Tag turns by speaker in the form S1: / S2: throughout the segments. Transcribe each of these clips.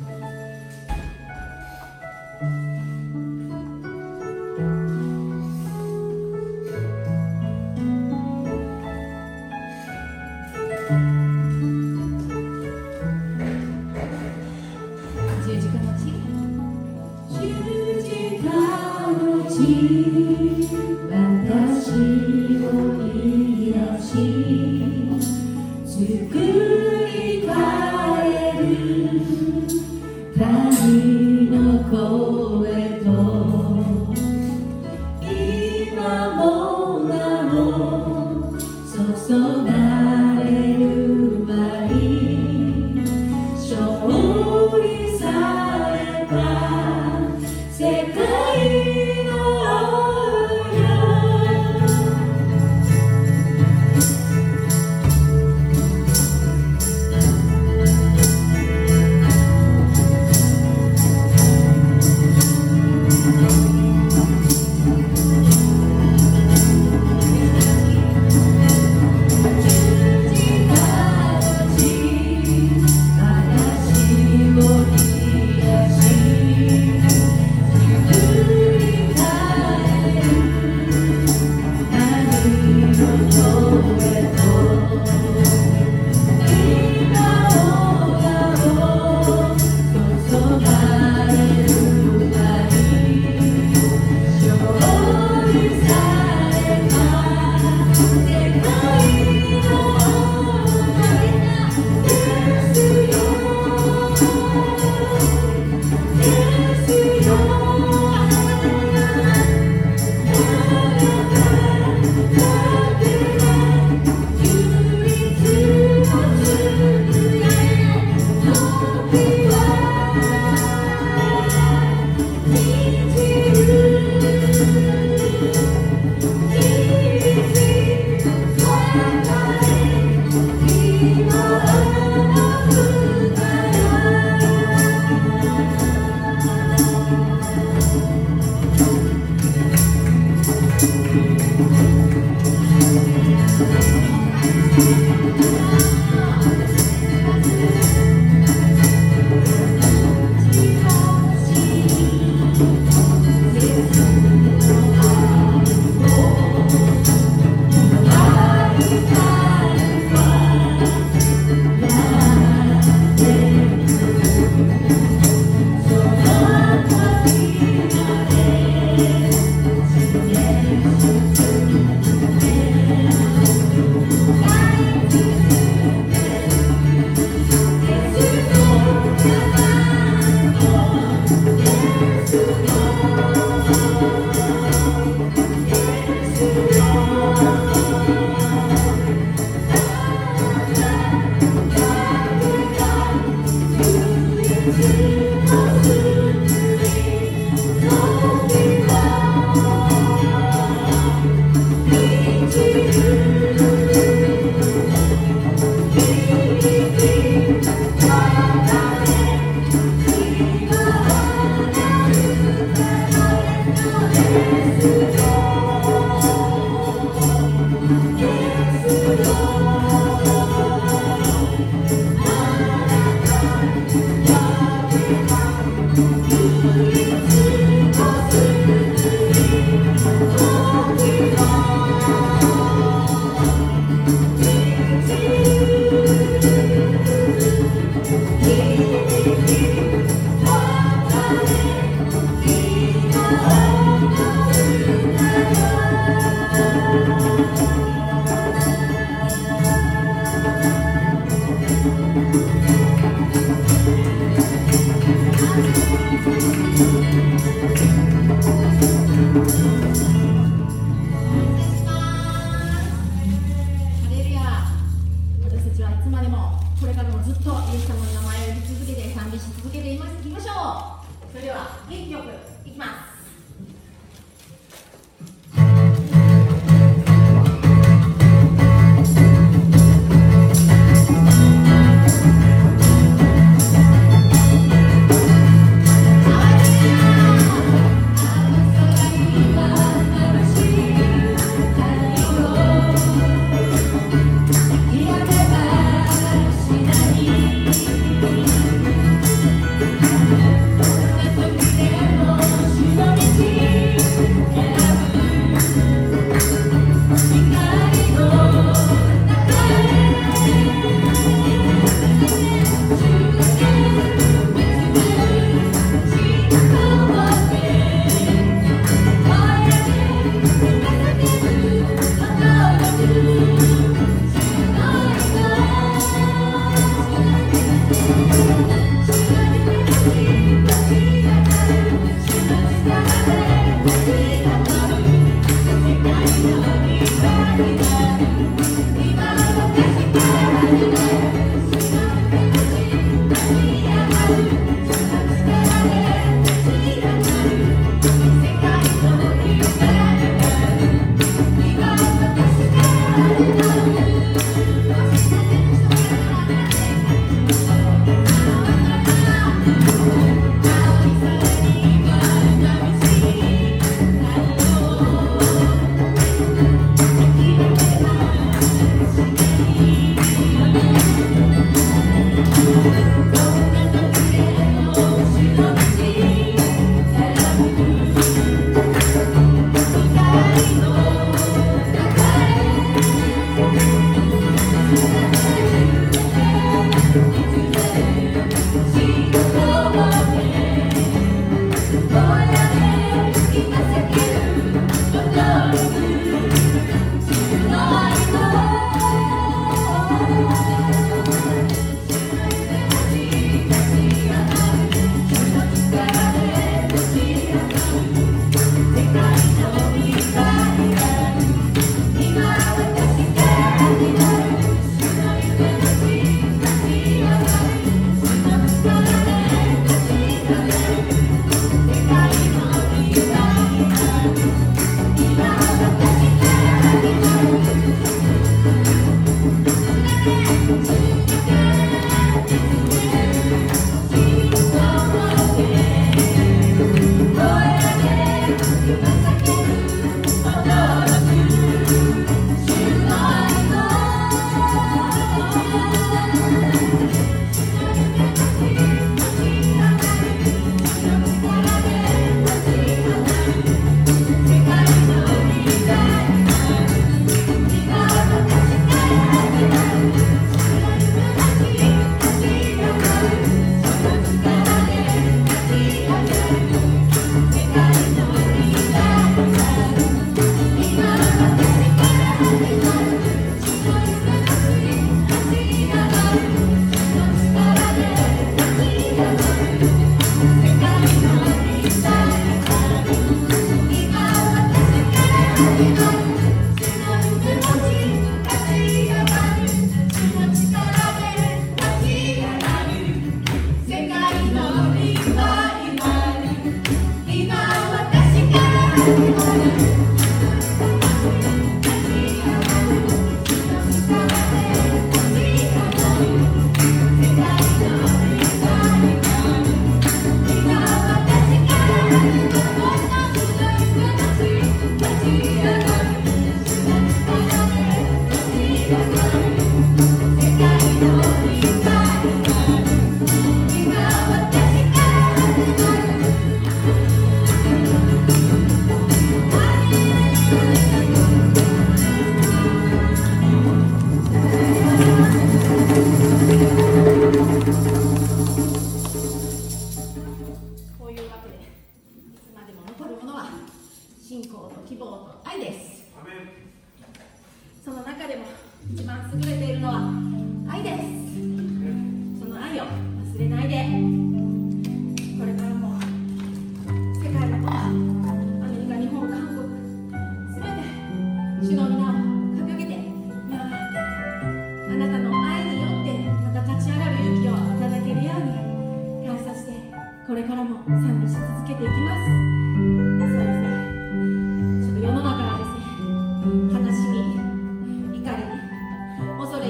S1: 十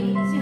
S1: 恐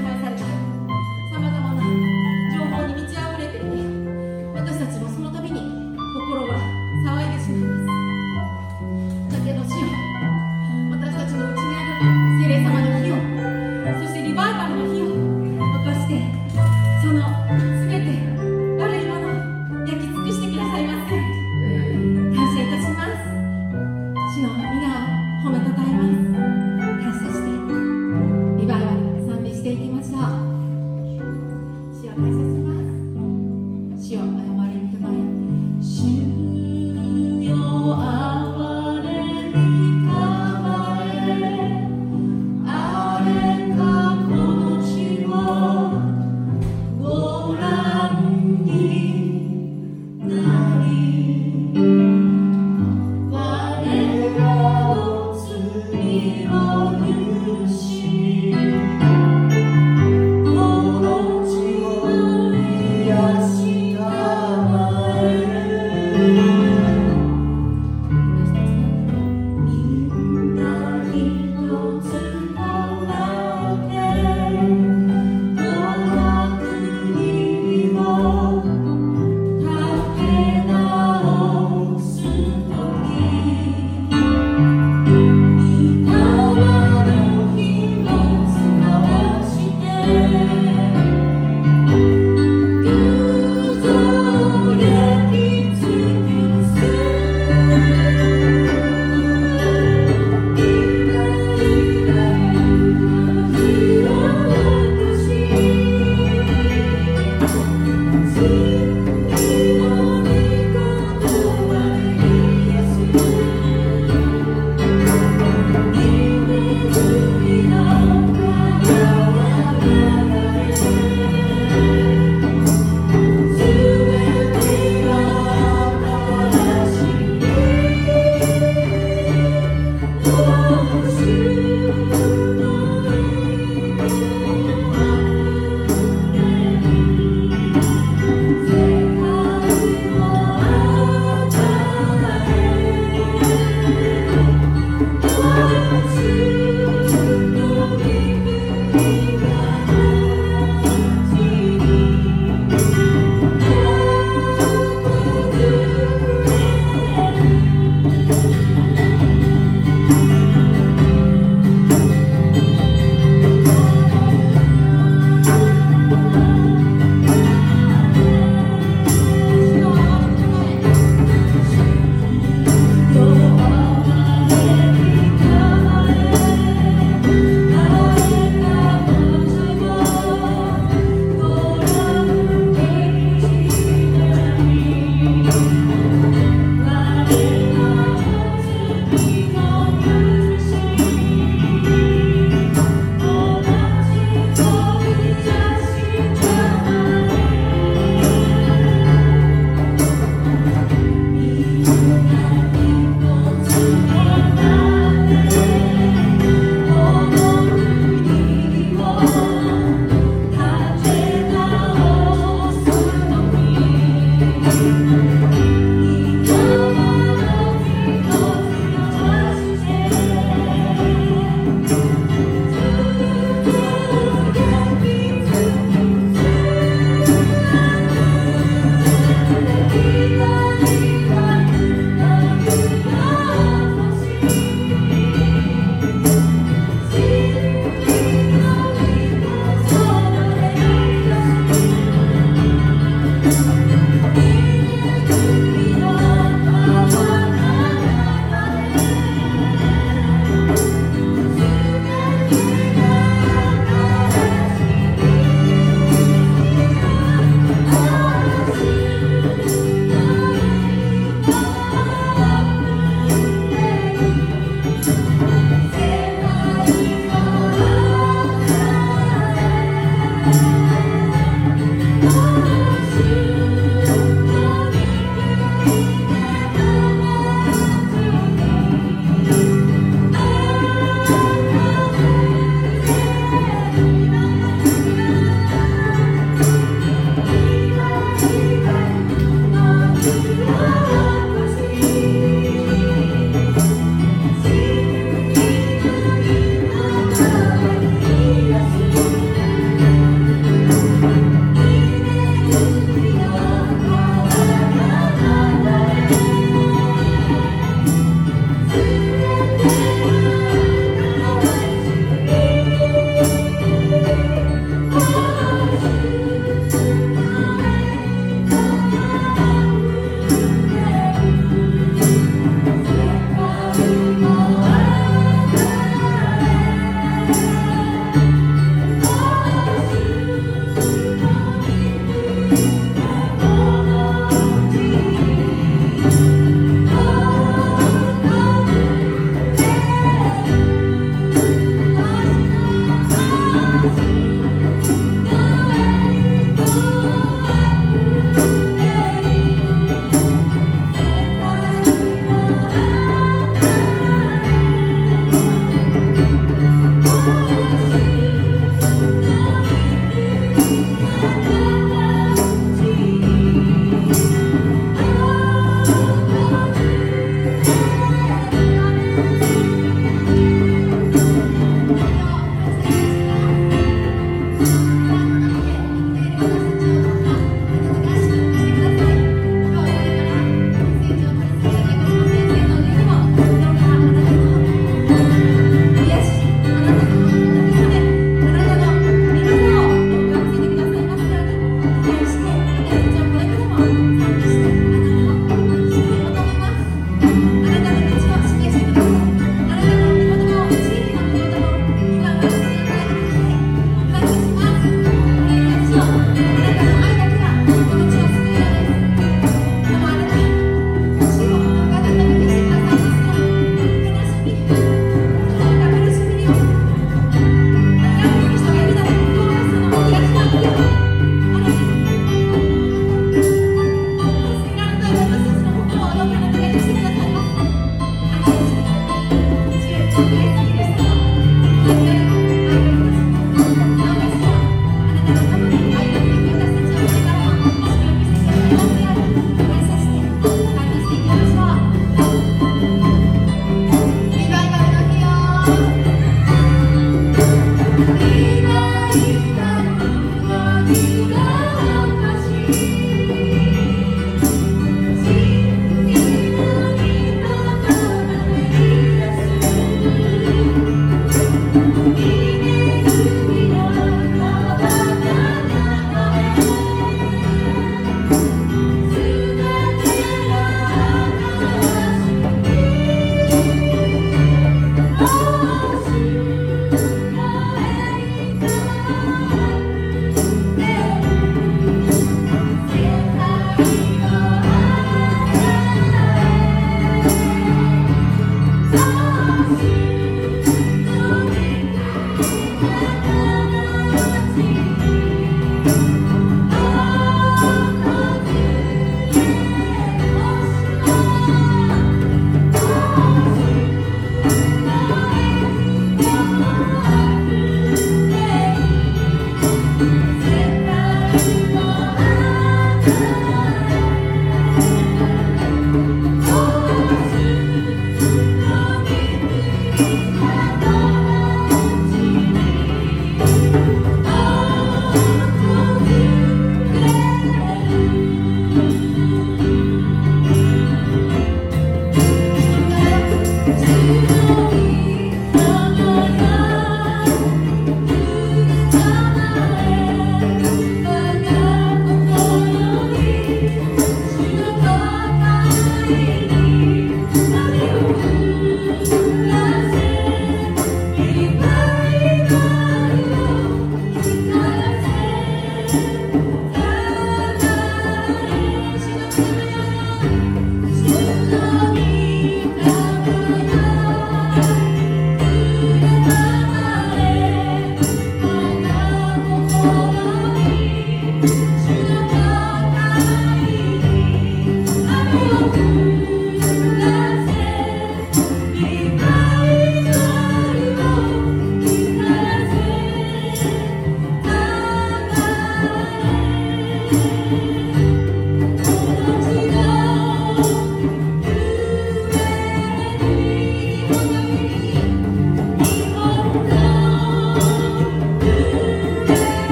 S2: Amen.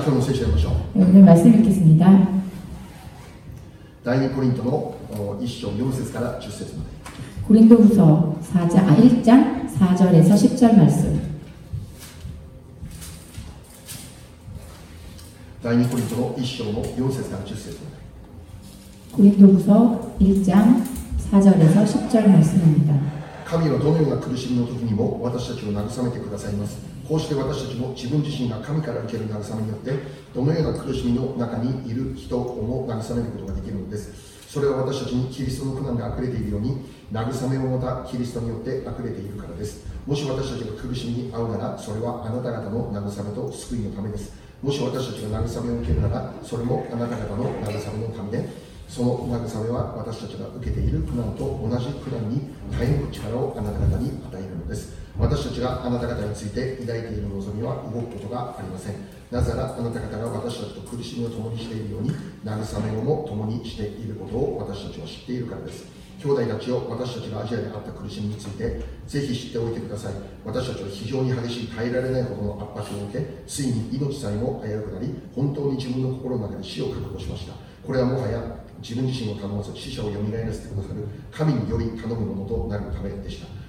S3: はい、じゃあ今日の聖書を読みましょう。
S2: 네, 오늘 말씀 읽겠습니다.
S3: 第2コリントのお1章4節から10節まで。
S2: 고린도후서 4장, 아, 1장 4절에서 10절 말씀.
S3: 第2コリントの1章の4節から10節まで。
S2: 고린도후서 1장 4절에서 10절 말씀입니다.
S3: 神はどのような苦しみの時にも私たちを慰めてくださいます。 こうして私たちも自分自身が神から受ける慰めによって、どのような苦しみの中にいる人をも慰めることができるのです。それは私たちにキリストの苦難が溢れているように、慰めをもたキリストによって溢れているからです。もし私たちが苦しみに遭うなら、それはあなた方の慰めと救いのためです。もし私たちが慰めを受けるなら、それもあなた方の慰めのためで、その慰めは私たちが受けている苦難と同じ苦難に耐え抜く力をあなた方に与えるのです私たちがあなた方について抱いている望みは動くことがありません。なぜならあなた方が私たちと苦しみを共にしているように慰めをも共にしていることを私たちは知っているからです。兄弟たちを私たちがアジアであった苦しみについてぜひ知っておいてください。私たちは非常に激しい耐えられないほどの圧迫を受けついに命さえも危うくなり本当に自分の心の中で死を覚悟しました。これはもはや自分自身を頼まず死者を蘇らせてくださる神により頼むものとなるためでした。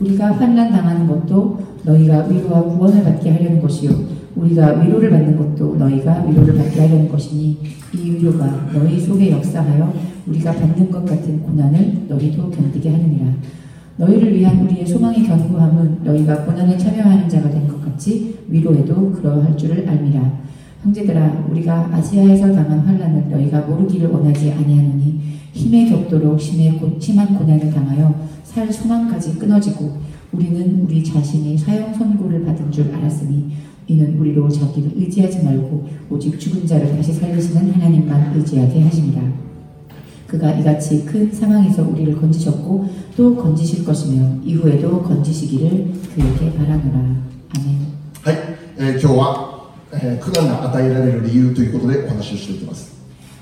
S2: 우리가 환란 당하는 것도 너희가 위로와 구원을 받게 하려는 것이요 우리가 위로를 받는 것도 너희가 위로를 받게 하려는 것이니 이 위로가 너희 속에 역사하여 우리가 받는 것 같은 고난을 너희도 견디게 하느니라. 너희를 위한 우리의 소망의 견고함은 너희가 고난에 참여하는 자가 된 것 같이 위로에도 그러할 줄을 알미라. 형제들아 우리가 아시아에서 당한 환란을 너희가 모르기를 원하지 아니하노니 힘에 격도록 심해 고, 심한 고난을 당하여 살 소망까지 끊어지고 우리는 우리 자신이 사형 선고를 받은 줄 알았으니 이는 우리로 자기를 의지하지 말고 오직 죽은 자를 다시 살리시는 하나님만 의지하게 하십니다. 그가 이같이 큰 상황에서 우리를 건지셨고 또 건지실 것이며 이후에도 건지시기를 그에게 바라노라. 아멘.
S3: はい、えー今日は、えー苦難が与えられる理由ということでお話をしていきます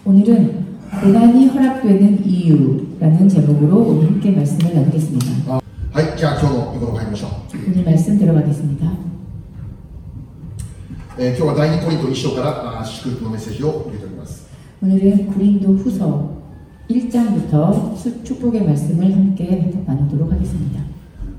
S2: 오늘은 고난이 허락되는 이유라는 제목으로 오늘 함께 말씀을 나누겠습니다.
S3: はいじゃあ今日の御言葉入りましょう
S2: 오늘 말씀 들어가겠습니다.
S3: えー今日は第2コリント1章からあー祝福のメッセージを受けております
S2: 오늘은 구린도 후서 1장부터 축복의 말씀을 함께 나누도록 하겠습니다.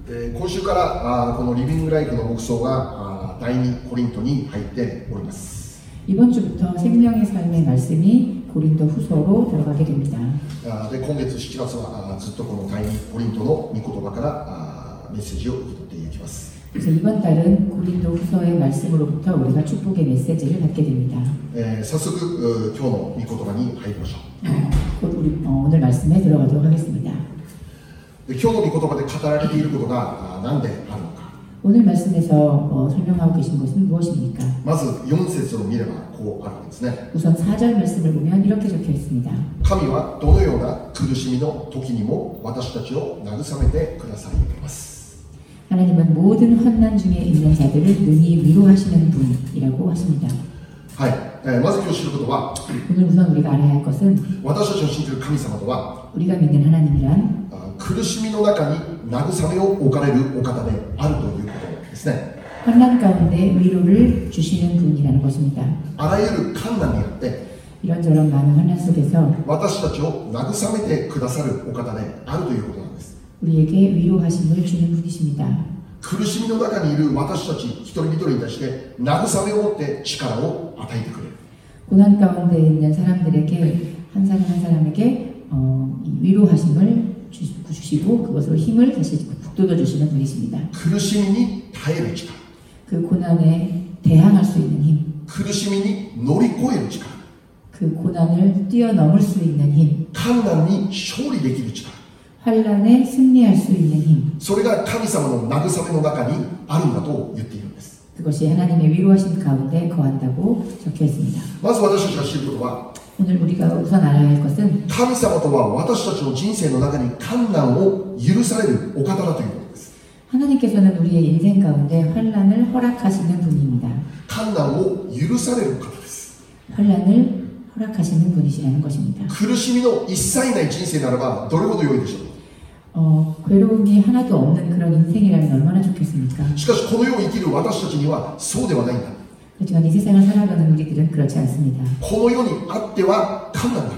S3: えー今週からあーこのリビングライフの牧草があー第2コリントに入っております
S2: 이번 주부터 생명의 삶의 말씀이 고린도후로들어가게 됩니 다.
S3: 아, 今月7月はずっとこの第2コリントの御言葉からメッセージを受け取っていきます。
S2: 그래서 이번 달은 고린도 후서의 말씀으로부터 우리가 축복의 메시지를 받게 됩니다.
S3: 早速今日の御言葉に入りましょ
S2: う곧 우리 어, 오늘 말씀에 들어가도록 하겠습니다.
S3: 今日の御言葉で語られていることがあなんであるの
S2: 오늘 말씀에서 어, 설명하고 계신 것은 무엇입니까?
S3: まず4節を見ればこうあるわけですね
S2: 우선 4절 말씀을 보면 이렇게 적혀 있습니다.
S3: 神はどのような苦しみの時にも私たちを慰めてくださいます
S2: 하나님은 모든 환난 중에 있는 자들을 능히 위로하시는 분이라고 하십니다.
S3: はい、 えーまず今日知ることは
S2: 오늘 우선 우리가 알아야 할 것은
S3: 私たちの信じる神様とは
S2: 우리가 믿는 하나님이란
S3: あ苦しみの中に慰めを置かれるお方であるということですね
S2: 환난 가운데 위로를 주시는 분이라는 것입니다.
S3: あらゆる困難によって
S2: 이런저런 많은 환난 속에서
S3: 私たちを慰めてくださるお方であるということなんです
S2: 우리에게 위로하심을 주는 분이십니다.
S3: 苦しみの中にいる私たち一人一人に対して慰めを持って力を 与えてくれる
S2: 고난 가운데 있는 사람들에게 한 사람 한 사람에게 어, 이 위로하심을 주- 주시고 그것으로 힘을 다시 북돋워 주시는 분이십니다.
S3: 苦しみに耐える力
S2: 그 고난에 대항할 수 있는 힘,
S3: 苦しみに乗り越える力
S2: 그 고난을 뛰어넘을 수 있는 힘,
S3: 困難に勝利できる力
S2: 환란에 승리할 수 있는 힘,
S3: それが神様の慰めの中にあるんだと言っているんです
S2: 그것이 하나님의 위로하심 가운데 거한다고 적혀 있습니다.
S3: まず私たちが知ることは
S2: 오늘 우리가 우선 알아야 할 것은
S3: 神様とは私たちの人生の中に困難を許されるお方だということです
S2: 하나님께서는 우리의 인생 가운데 환란을 허락하시는 분입니다.
S3: 困難を許される方です
S2: 환란을 허락하시는 분이시라는 것입니다.
S3: 苦しみの一切ない人生ならばどれほど良いでしょう
S2: 어, 괴로움이 하나도 없는 그런 인생이라면 얼마나 좋겠습니까?
S3: しかしこの世を生きる私たちにはそうではないんだ
S2: 하지만 이 세상을 살아가는 우리들은 그렇지 않습니다.
S3: この世にあっては困難だ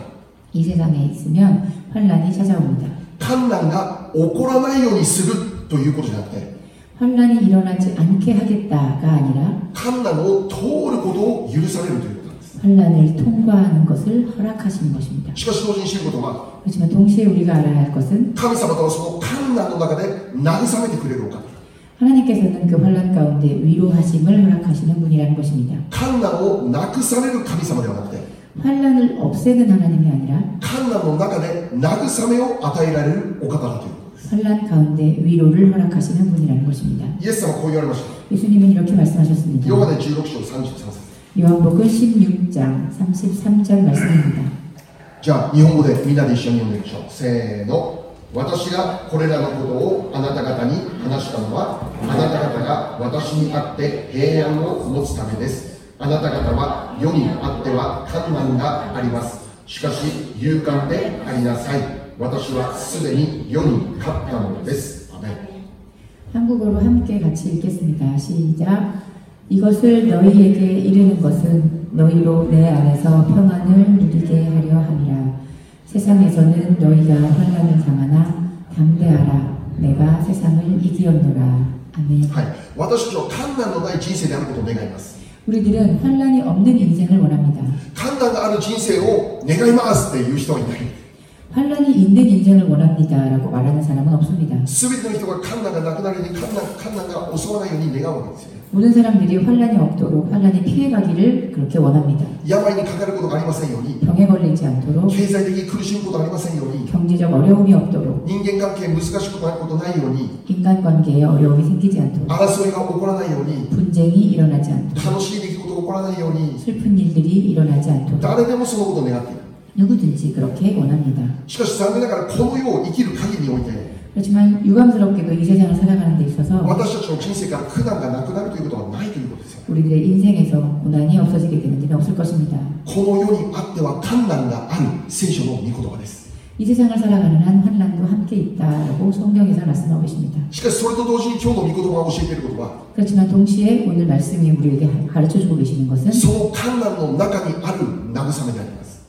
S2: 이 세상에 있으면 환란이 찾아옵니다.
S3: 困難が起こらないようにするということじゃなくて
S2: 환란이 일어나지 않게 하겠다가 아니라
S3: 困難を通ることを許されるということなんです
S2: 환란을 통과하는 것을 허락하시는 것입니다.
S3: しかし同時に知ることは
S2: 하지만 동시에 우리가 알아야 할 것은
S3: 神様とはその困難の中で慰めてくれるお方
S2: 하나님께서는 그 환란 가운데 위로하심을 허락하시는 분이라는 것입니다.
S3: 困難をなくされる神様ではなくて
S2: 환란을 없애는 하나님이 아니라
S3: 困難の中で慰めを与えられるお方だということです
S2: 환란 가운데 위로를 허락하시는 분이라는 것입니다.
S3: イエス様はこう言われました
S2: 예수님은 이렇게 말씀하셨습니다.
S3: ヨハネ16章33節
S2: 요한복음 16장 33절 말씀입니다.
S3: じゃあ日本語でみんなで一緒に読んでみましょうせーの私がこれらのことをあなた方に話したのはあなた方が私にあって平安を持つためですあなた方は世にあっては困難がありますしかし勇敢でありなさい私はすでに世に勝ったのですアメン
S2: 한국어로 함께 같이 읽겠습니다. 시작. 이것을 너희에게 이르는 것은 너희로 내 안에서 평안을 누리게 하려 함이라. 세상에서는 너희가 환란을 당하나 담대하라. 내가 세상을 이기었노라. 아멘.
S3: はい、私たちは困難のない人生であることを願います
S2: 우리들은 환란이 없는 인생을 원합니다.
S3: 困難がある人生を願いますっていう人はいない
S2: 환란이 있는 인생을 원합니다라고 말하는 사람은 없습니다.
S3: 全ての人が困難がなくなるように困難困難が襲わないように願うわけですよね
S2: 모든 사람들이 환란이 없도록 환란이 피해가기를 그렇게 원합니다.
S3: 病にかかることがありませんように
S2: 병에 걸리지 않도록
S3: 経済的に苦しむことがありませんように
S2: 경제적 어려움이 없도록
S3: 人間関係難しくなることないように
S2: 인간관계에 어려움이 생기지 않도록
S3: 争いが起こらないように
S2: 분쟁이 일어나지 않도록
S3: 楽しい出来事が起こらないように
S2: 슬픈 일들이 일어나지 않도록
S3: 誰でもそのことを願っている
S2: 누구든지 그렇게 원합니다.
S3: しかし残念ながらこの世を生きる限りにおいて
S2: 그렇지만 유감스럽게도 이 세상을 살아가는 데 있어서
S3: 私たちの人生から苦難がなくなるということはないということですよ
S2: 우리들의 인생에서 고난이 없어지게 되는 일은 없을 것입니다.
S3: この世にあっては困難がある聖書の御言葉です
S2: 이 세상을 살아가는 한 환란도 함께 있다라고 성경에서 말씀하고 계십니다.
S3: しかしそれと同時に今日の御言葉が教えていることは
S2: 그렇지만 동시에 오늘 말씀이 우리에게 가르쳐 주고 계시는 것은
S3: その困難の中にある慰めであります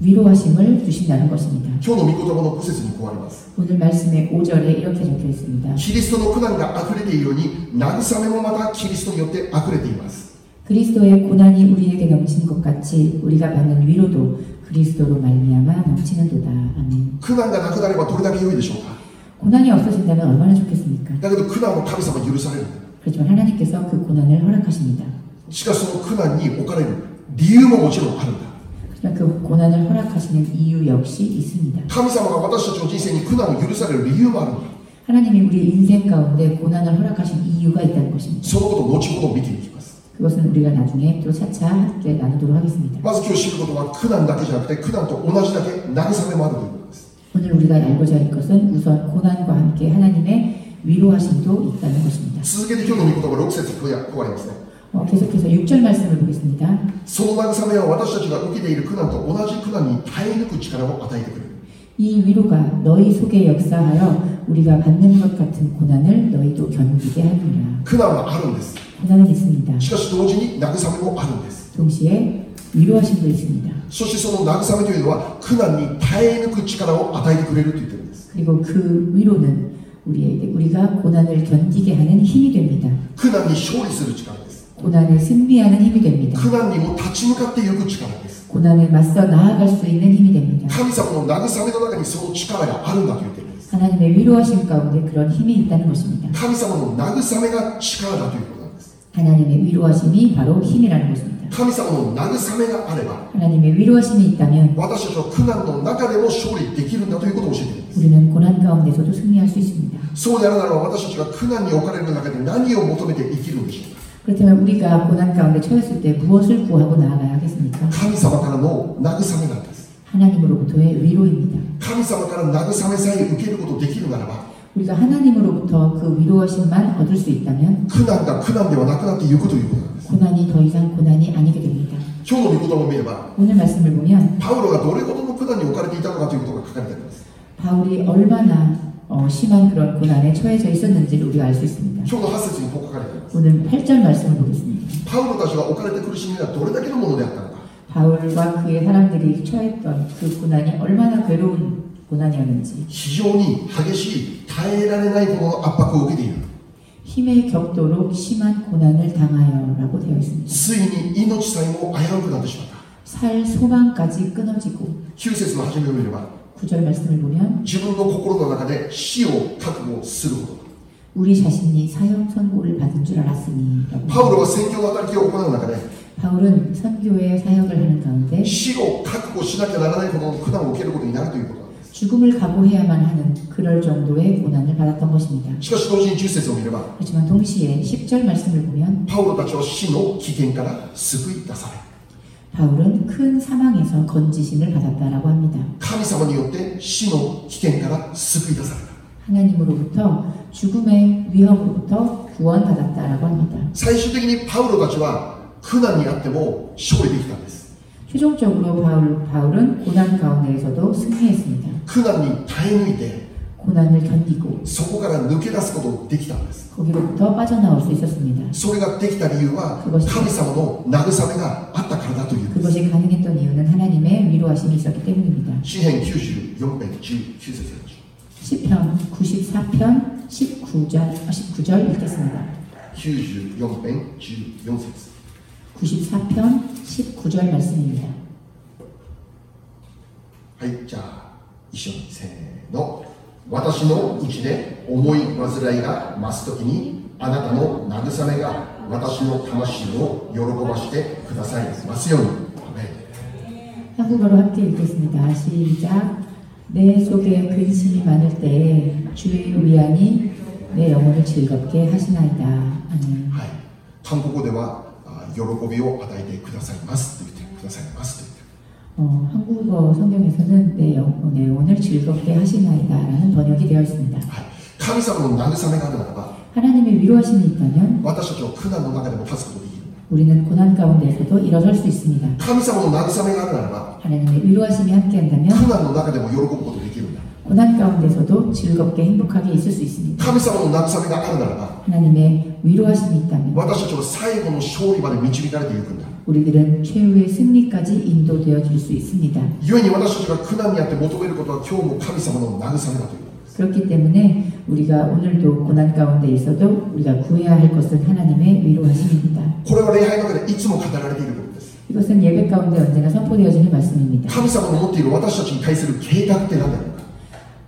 S2: 위로하심을 주신다는 것입니다.
S3: 今日の御言葉の5節にこうあります
S2: 오늘 말씀의 5절에 이렇게 적혀 있습니다.
S3: キリストの苦難が溢れているように慰めもまたキリストによって溢れています
S2: 그리스도의 고난이 우리에게 넘치는 것 같이 우리가 받는 위로도 그리스도로 말미암아 넘치는도다. 아멘.
S3: 苦難がなくなればどれだけ良いでしょうか
S2: 고난이 없어진다면 얼마나 좋겠습니까?
S3: だけど苦難は神様に許される
S2: 그렇지만 하나님께서 그 고난을 허락하십니다.
S3: しかしその苦難に置かれる理由ももちろんあるんだ
S2: 하지만 그 고난을 허락하시는 이유 역시 있습니다.
S3: 神様が私たちの人生に苦難を許される理由もあるんだ
S2: 하나님이 우리 인생 가운데 고난을 허락하신 이유가 있다는 것입니다.
S3: そのことを後ほど見ていきます
S2: 그것은 우리가 나중에 또 차차 함께 나누도록 하겠습니다.
S3: まず今日知ることは苦難だけじゃなくて苦難と同じだけ慰めもあるということです
S2: 오늘 우리가 알고자 할 것은 우선 고난과 함께 하나님의 위로하심도 있다는 것입니다.
S3: 続けて今日の御言葉6節こうやこうありますね
S2: 어, 계속해서 6절 말씀을 보겠습니다.
S3: その慰めは私たちが受けている苦難と同じ苦難に耐え抜く力を与えてくれる
S2: 이 위로가 너희 속에 역사하여 우리가 받는 것 같은 고난을 너희도 견디게 하느니라.
S3: 苦難はあるんです
S2: 고난은 있습니다.
S3: しかし同時に慰めもあるんです
S2: 동시에 위로하심도 있습니다.
S3: そしてその慰めというのは苦難に耐え抜く力を与えてくれると言ってるんです
S2: 그리고 그 위로는 우리에게 우리가 고난을 견디게 하는 힘이 됩니다.
S3: 苦難に勝利する力です
S2: 고난을 승리하는 힘이 됩니다.
S3: 苦難にも立ち向かっていく力です
S2: 고난을 맞서 나아갈 수 있는 힘이 됩니다.
S3: 神様の慰めの中にその力があるんだと言ってるんです
S2: 하나님의 위로하심 가운데 그런 힘이 있다는 것입니다.
S3: 神様の慰めが力だということなんです
S2: 하나님의 위로하심이 바로 힘이라는 것입니다.
S3: 神様の慰めがあれば
S2: 하나님의 위로하심이 있다면
S3: 私たちは苦難の中でも勝利できるんだということを教えているんです
S2: 우리는 고난 가운데서도 승리할 수 있습니다.
S3: そうであるならば私たちが苦難に置かれる中で何を求めて生きるんでしょうか
S2: 그렇다면 우리가 고난 가운데 처했을 때 무엇을 구하고 나아가야 하겠습니까?
S3: 神様からの慰めなんです
S2: 하나님으로부터의 위로입니다.
S3: 神様から慰めさえ受けることができるならば
S2: 우리가 하나님으로부터 그 위로하심만 얻을 수 있다면
S3: 苦難が苦難ではなくなっていくということなんです
S2: 고난이 더 이상 고난이 아니게 됩니다.
S3: 今日の御言葉を見れば
S2: 오늘 말씀을 보면
S3: パウロがどれほどの苦難に置かれていたのかということが書かれてあります
S2: 바울이 얼마나 어, 심한 그런 고난에 처해져 있었는지를 우리가 알 수 있습니다.
S3: 今日の8節にこう書かれています
S2: 오늘 8절 말씀을 보겠습니다.
S3: パウロたちが置かれて苦しみはどれだけのものであったのか
S2: 바울과 그의 사람들이 처했던 그 고난이 얼마나 괴로운 고난이었는지
S3: 非常に激しい耐えられないほどの圧迫を受けている
S2: 힘의 격도로 심한 고난을 당하여라고 되어 있습니다.
S3: ついに命さえも危うくなってしまった
S2: 살 소망까지 끊어지고
S3: 9節の初めを見れば
S2: 구절 말씀을 보면
S3: 自分の心の中で死を覚悟するほど
S2: 우리 자신이 사형 선고를 받은 줄 알았으니 라고
S3: パウロは宣教の働きを行う中で
S2: 바울은 선교의 사역을 하는 가운데
S3: 死を覚悟しなきゃならないほどの苦難を受けることになるということなんです
S2: 죽음을 각오해야만 하는 그럴 정도의 고난을 받았던 것입니다.
S3: しかし同時に10節を見れば
S2: 하지만 동시에 10절 말씀을 보면
S3: パウロたちは死の危険から救い出され
S2: 바울은 큰 사망에서 건지심을 받았다라고 합니다. 하나님으로부터 죽음의 위협으로부터 구원받았다라고 합니다. 최종적으로 바울, 바울은 고난 가운데에서도 승리했습니다.
S3: 고난이 다행이 돼.
S2: 고난을 견디고
S3: そこから抜け出すことができたんです
S2: 거기로부터 빠져나올 수 있었습니다.
S3: それができた理由は神様の慰めがあったからだというんです
S2: 그것이 가능했던 이유는 하나님의 위로하심이 있었기 때문입니다.
S3: 詩編94編19節やりましょ
S2: 시편 94편 19절, 19절 읽겠습니다.
S3: う94編14節
S2: 94편 19절 말씀입니다.
S3: はいじゃあ一緒にせーの 私のうちで思い煩いが増すときにあなたの慰めが私の魂を喜ばしてくださいますようにアメン
S2: 한국어로 함께 읽겠습니다. 시작. 내 속에 근심이 많을 때에 주의 위안이 내 영혼을 즐겁게 하시나이다. 아멘.
S3: はい韓国語ではあ喜びを与えてくださいますと言ってくださいますと言ってる
S2: 어, 한국어 성경에서는 내 영혼, 내 영혼을 즐겁게 하시나이다라는 번역이 되어 있습니다.
S3: はい神様の慰めがあるならば
S2: 하나님의 위로하심이 있다면
S3: 私たちは苦難の中でも立つことができる
S2: 우리는 고난 가운데에서도 일어설 수 있습니다.
S3: 神様の慰めがあるならば
S2: 하나님의 위로하심이 함께한다면
S3: 苦難の中でも喜ぶことができるんだ
S2: 고난 가운데서도 즐겁게 행복하게 있을 수 있습니다.
S3: 神様の慰めがあるならば
S2: 하나님의 위로하심이 있다면
S3: 私たちは最後の勝利まで導かれていくんだ
S2: 우리들은 최후의 승리까지 인도되어 줄 수 있습니다.
S3: 故に私たちが苦難にあって求めることは今日も神様の慰めだということです
S2: 그렇기 때문에 우리가 오늘도 고난 가운데 있어도 우리가 구해야 할 것은 하나님의 위로하심입니다.
S3: これは礼拝の中でいつも語られていることです
S2: 이것은 예배 가운데 언제나 선포되어지는 말씀입니다.
S3: 神様の持っている私たちに対する計画って何だろうか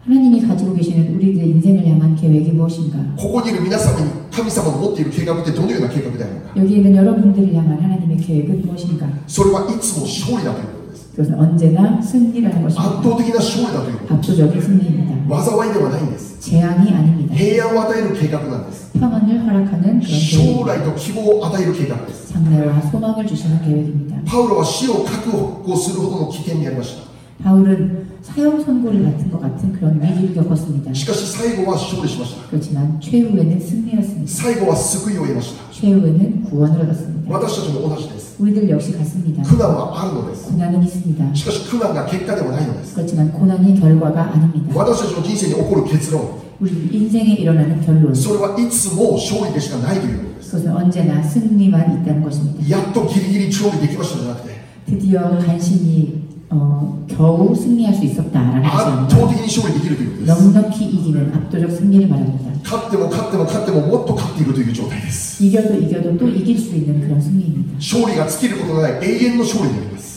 S2: 하나님이 가지고 계시는 우리들의 인생을 향한 계획이 무엇인가?
S3: ここにいる皆様に神様の持っている計画ってどのような計画であるのか
S2: 여기 있는 여러분들을 향한 하나님의 계획은 무엇인가?
S3: それはいつも勝利だということです
S2: 그것은 언제나 승리라는
S3: 圧
S2: 것입니다.
S3: 倒的な勝利だということ
S2: 압도적인 승리입니다.
S3: 災いではないんです
S2: 재앙이 아닙니다.
S3: 平安を与える計画なんです
S2: 평안을 허락하는 그런
S3: 将
S2: 계획입니다.
S3: 来と希望を与える計画です
S2: 장래와 소망을 주시는 계획입니다.
S3: パウロは死を覚悟するほどの危険にありました
S2: 바울은 사형 선고를 같은 것 같은 그런 위기를 겪었습니다.
S3: しかし最後は勝利しました
S2: 그렇지만 최후에는 승리였습니다.
S3: 最後は救いを得ました
S2: 최후에는 구원을 얻었습니다.
S3: 私たちも同じです
S2: 우리들 역시 같습니다.
S3: 苦難はあるのです
S2: 고난은 있습니다.
S3: しかし苦難が結果ではないのです
S2: 그렇지만 고난이 결과가 아닙니다.
S3: 私たちの人生に起こる結論
S2: 우리 인생에 일어나는 결론
S3: それはいつも勝利でしかないということです
S2: 그것은 언제나 승리만 있다는 것입니다.
S3: やっとギリギリ勝利できましたじゃなくて
S2: 드디어 간신히 어, 겨우 승리할 수 있었다라는 것이
S3: 圧
S2: 아니라
S3: 倒的に勝利できるということです
S2: 넉넉히 이기는 압도적 승리를 말합니다.
S3: 勝っても勝っても勝ってももっと勝っているという状態です
S2: 이겨도 이겨도 또 이길 수 있는 그런 승리입니다.
S3: 勝利が尽きることのない永遠の勝利であります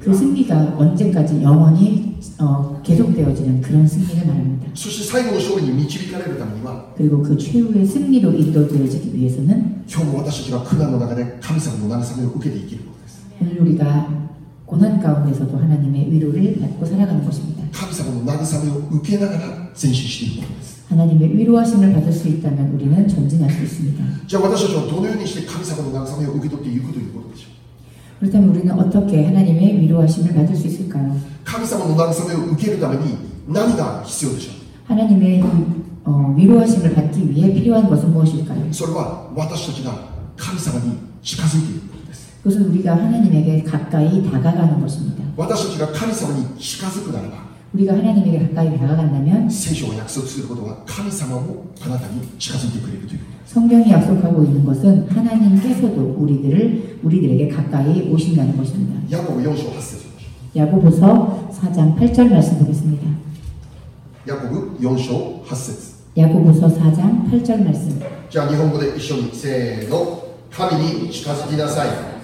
S2: 그 승리가 언제까지 영원히 어, 계속되어지는 그런 승리를 말합니다.
S3: そして最後の勝利に導かれるためには
S2: 그리고 그 최후의 승리로 인도되어지기 위해서는
S3: 今日も私たちが苦難の中で神様の慰めを受けて生きることです
S2: 오늘 우리가 고난 가운데서도 하나님의 위로를 받고 살아가는 것입니다. 하나님의 위로하심을 받을 수 있다면 우리는 전진할 수 있습니다. 그렇다면 우리는 어떻게 하나님의 위로하심을 받을 수 있을까요? 하나님의 어, 위로하심을 받기 위해 필요한 것은 무엇일까요? 그것은 우리가 하나님에게 가까이 다가가는 것입니다.
S3: 私たちが神様に近づくならば
S2: 우리가 하나님에게 가까이 다가간다면
S3: 聖書が約束することは神様もあなたに近づいてくれるということです
S2: 성경이 약속하고 있는 것은 하나님께서도 우리들을 우리들에게 가까이 오신다는 것입니다.
S3: ヤコブ4章8節
S2: 야고보서 4장 8절 말씀 보겠습니다.
S3: ヤコブ4章8節
S2: 야고보서 4장 8절 말씀.
S3: じゃあ日本語で一緒にせーの神に近づきなさい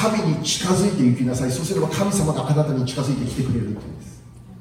S3: い神に近づいていきなさいそうすれば神様があなたに近づいてきてくれるということです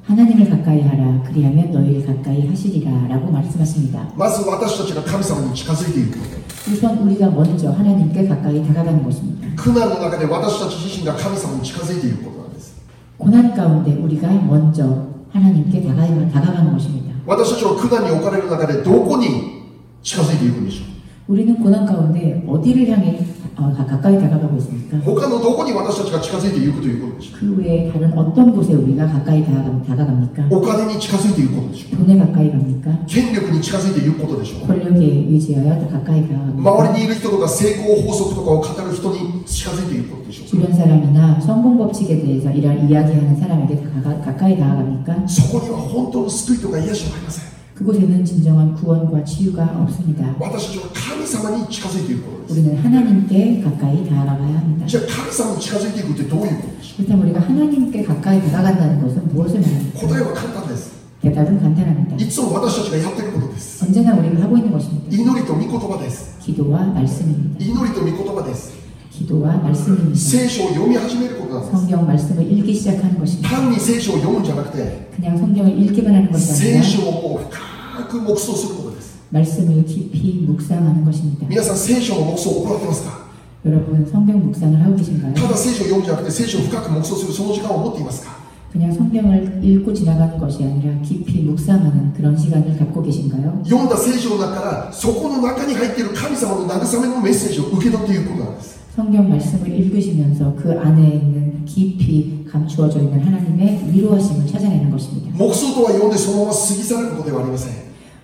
S2: 하나님을 가까이 하라. 그리하면 너희를 가까이 하시리라. 라고 말씀하십니다.
S3: まず私たちが神様に近づいていくこと
S2: 우선 우리가 먼저 하나님께 가까이 다가가는 것입니다.
S3: 苦難の中で私たち自身が神様に近づいていくことなんです
S2: 고난 가운데 우리가 먼저 하나님께 다가, 다가가는 것입니다.
S3: 私たちは苦難に置かれる中でどこに近づいていくんでしょう
S2: 우리는 고난 가운데 어디를 향해 어, 가- 가까이 다가가고 있습니까?
S3: 他のどこに私たちが近づいていくということでしょ
S2: 그 외에 다른 어떤 곳에 우리가 가까이 다가가, 다가갑니까?
S3: うお金に近づいていくことでしょ
S2: 돈에 가까이 갑니까?
S3: う権力に近づいていくことでしょう
S2: 권력에 의지하여 가까이 다가갑니까?
S3: 周りにいる人とか成功法則とかを語る人に近づいていくことでしょ
S2: 주변 사람이나 성공 법칙에 대해서 이런 이야기하는 사람에게 다가, 가까이 다가갑니까?
S3: うそこには本当の救いとか癒しはありません
S2: 그곳에는 진정한 구원과 치유가 없습니다.
S3: 私たちは神様に近づいていくことです
S2: 우리는 하나님께 가까이 다가가야 합니다.
S3: じゃあ神様に近づいていくってどういうことでしょ
S2: 그렇다면 우리가 하나님께 가까이 다가간다는 것은 무엇을 말합니까?
S3: う答えは簡単です
S2: 대답은 간단합니다.
S3: いつも私たちがやっていることです
S2: 언제나 우리가 하고 있는 것입니다.
S3: 祈りと御言葉です
S2: 기도와 말씀입니다.
S3: 祈りと御言葉です
S2: 기도와 말씀입니다.
S3: 聖書を読み始めることなんです
S2: 성경 말씀을 읽기 시작하는 것입니다.
S3: 単に聖書を読むんじゃなくて
S2: 그냥 성경을 읽기만 하는 것이
S3: 聖
S2: 아니라
S3: 書をもう深く黙想することです
S2: 말씀을 깊이 묵상하는 것입니다.
S3: 皆さん聖書の黙想を行ってますか
S2: 여러분 성경 묵상을 하고 계신가요?
S3: ただ聖書を読むんじゃなくて聖書を深く黙想するその時間を持っていますか
S2: 그냥 성경을 읽고 지나가는 것이 아니라 깊이 묵상하는 그런 시간을 갖고 계신가요?
S3: 読んだ聖書の中からそこの中に入っている神様の慰めのメッセージを受け取っていくことなんです
S2: 성경 말씀을 읽으시면서 그 안에 있는 깊이 감추어져 있는 하나님의 위로하심을 찾아내는 것입니다.
S3: 黙想とは読んでそのまま過ぎ去ることではありません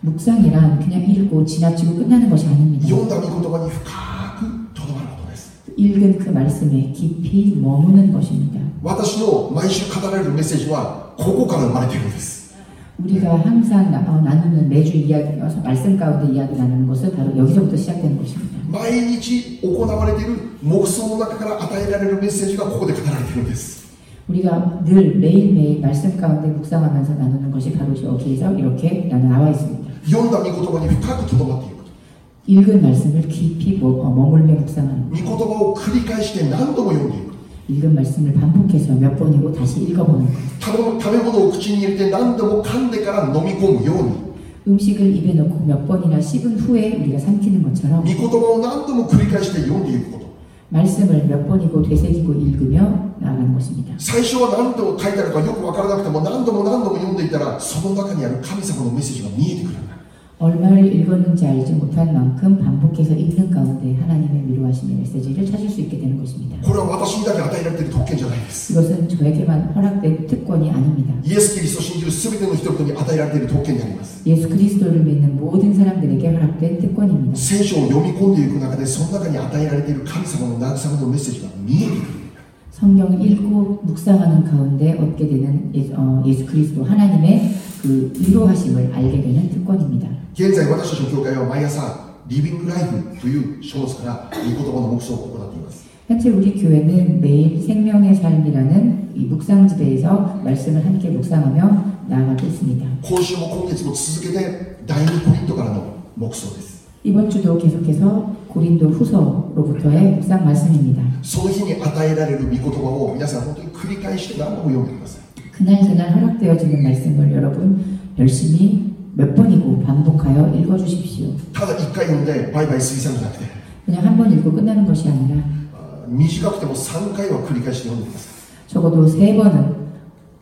S2: 묵상이란 그냥 읽고 지나치고 끝나는 것이 아닙니다.
S3: 読んだ御言葉に深くとどまることです
S2: 읽은 그 말씀에 깊이 머무는 것입니다.
S3: 私の毎週語られるメッセージはここから生まれているんです
S2: 우리가 항상 나, 어, 나누는 매주 이야기, 어, 말씀 가운데 이야기 나누는 것은 바로 여기서부터 시작되는 것입니다.
S3: 毎日行われている黙想の中から与えられるメッセージがここで語られているんです
S2: 우리가 늘 매일매일 말씀 가운데 묵상하면서 나누는 것이 바로 여기에서 이렇게 나와 있습니다.
S3: 読んだ御言葉に深くとどまっていく
S2: 읽은 말씀을 깊이 머, 어, 머물며 묵상하는 것.
S3: 御言葉を繰り返して何度も読んでいく
S2: 읽은 말씀을 반복해서 몇 번이고 다시 읽어보는 것.
S3: 食べ物食べ物を口に入れて何度も噛んでから飲み込むように
S2: 음식을 입에 넣고 몇 번이나 씹은 후에 우리가 삼키는 것처럼
S3: 御言葉を何度も繰り返して読んでいくこと
S2: 말씀을 몇 번이고 되새기고 읽으며 나아가는 것입니다.
S3: 最初は何と書いてあるかよく分からなくても何度も何度も読んでいったらその中にある神様のメッセージが見えてくるんだ
S2: 얼마를 읽었는지 알지 못한 만큼 반복해서 읽는 가운데 하나님의 위로하심의 메시지를 찾을 수 있게 되는 것입니다.
S3: これは私にだけ与
S2: 이것은 저에게만 허락된 특권이 아닙니다.
S3: イエス・キリストを信じる全ての人々に与えられている特権であります
S2: 예수 그리스도를 믿는 모든 사람들에게 허락된 특권입니다.
S3: 聖書を読み込んでいく中でその中に与えられている神様の慰めのメッセージが見えてくる
S2: 성경을 읽고 묵상하는 가운데 얻게 되는 예수, 어, 예수 그리스도 하나님의 그 위로하심을 알게 되는 특권입니다.
S3: 現在私たちの教会は毎朝リビングライフという書物から御言葉の黙想を行っています
S2: 현재 우리 교회는 매일 생명의 삶이라는 이 묵상집에서 말씀을 함께 묵상하며 나아가고 있습니다.
S3: 今週も今月も続けて第2コリントからの黙想です
S2: 이번 주도 계속해서 고린도 후서로부터의 묵상 말씀입니다.
S3: その日に与えられる御言葉を皆さん本当に繰り返して何度も読んでください
S2: 그날 그날 허락되어지는 말씀을 여러분 열심히 몇 번이고 반복하여 읽어주십시오.
S3: ただ一回読んでバイバイ過ぎ去るんじゃなくて
S2: 그냥 한 번 읽고 끝나는 것이 아니라
S3: あ 短くても3回は繰り返して読んでください
S2: 적어도 세 번은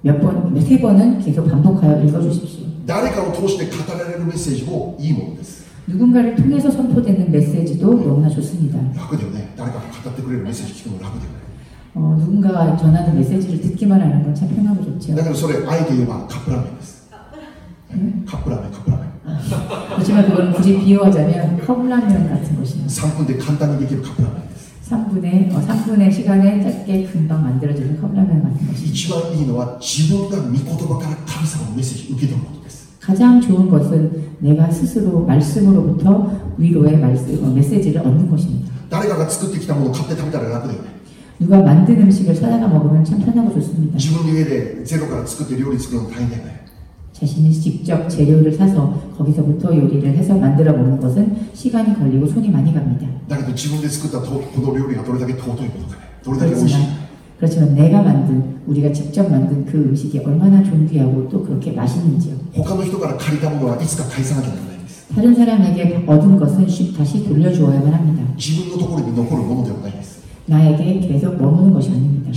S2: 몇 번, 세 번은 계속 반복하여 읽어주십시오.
S3: 誰かを通して語られるメッセージもいいものです
S2: 누군가를 통해서 선포되는 메시지도 너무나 좋습니다.
S3: 楽だよね誰かが語ってくれるメッセージ聞くの楽だよね
S2: 어, 누군가가 전하는 메시지를 듣기만 하는 건 참 편하고 좋죠.
S3: だけどそれあえて言えばカップラーメンですカップラーメンカップラーメン
S2: 그렇지만 그걸 굳이 비유하자면 컵라면 같은 것입니다.
S3: 3分で簡単にできるカップラーメンです
S2: 3분의, 어, 3분의 시간에 짧게 금방 만들어지는 컵라면 같은 것입니다.
S3: 一番いいのは自分が御言葉から神様のメッセージを受け取ることです
S2: 가장 좋은 것은 내가 스스로 말씀으로부터 위로의 말씀, 어, 메시지를 얻는 것입니다.
S3: 誰かが作ってきたものを買って食べたら楽だよね
S2: 누가 만든 음식을 사다가 먹으면 참 편하고 좋습니다.
S3: 自分の家でゼロから作って料理作るの大変だよね
S2: 자신이 직접 재료를 사서 거기서부터 요리를 해서 만들어 먹는 것은 시간이 걸리고 손이 많이 갑니다.
S3: だけど自分で作ったとこの料理がどれだけ尊いものかねどれだけ美味しい
S2: 그렇지만, 그렇지만 내가 만든 우리가 직접 만든 그 음식이 얼마나 존귀하고 또 그렇게 맛있는지요.
S3: 他の人から借りたものはいつか返さなきゃならないんです
S2: 다른 사람에게 얻은 것은 쉽- 다시 돌려주어야만 합니다.
S3: 自分のところに残るものではないんです
S2: 나에게 계속 머무는 것이 아닙니다.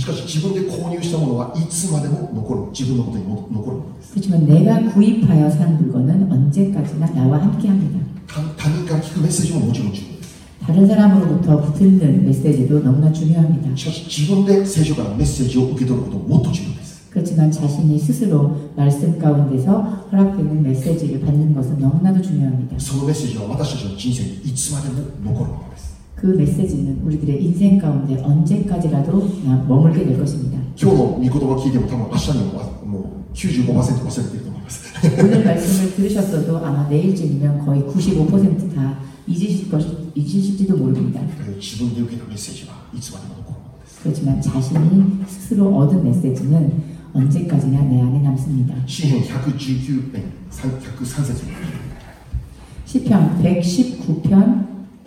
S2: 그렇지만 내가 구입하여 산 물건은 언제까지나 나와 함께합니다. 다른 사람으로부터 듣는 메시지도 너무나 중요합니다. 그렇지만 자신이 스스로 말씀 가운데서 허락되는 메시지를 받는 것은 너무나도 중요합니다.
S3: 그 메시지는 우리 인생에 いつまでも残るものです.
S2: 그 메시지는 우리들의 인생 가운데 언제까지라도 그냥 머물게 될 것입니다.
S3: 今日の御言葉を聞いても多分明日にももう95%忘れていると思います
S2: 오늘 말씀을 들으셨어도 아마 내일쯤이면 거의 95%다 잊으실 것 잊으실지도 모릅니다.
S3: だけど自分で受けたメッセージはいつまでも残るものです
S2: 그렇지만 자신이 스스로 얻은 메시지는 언제까지나 내 안에 남습니다.
S3: 詩編119編103節に
S2: 시편 119편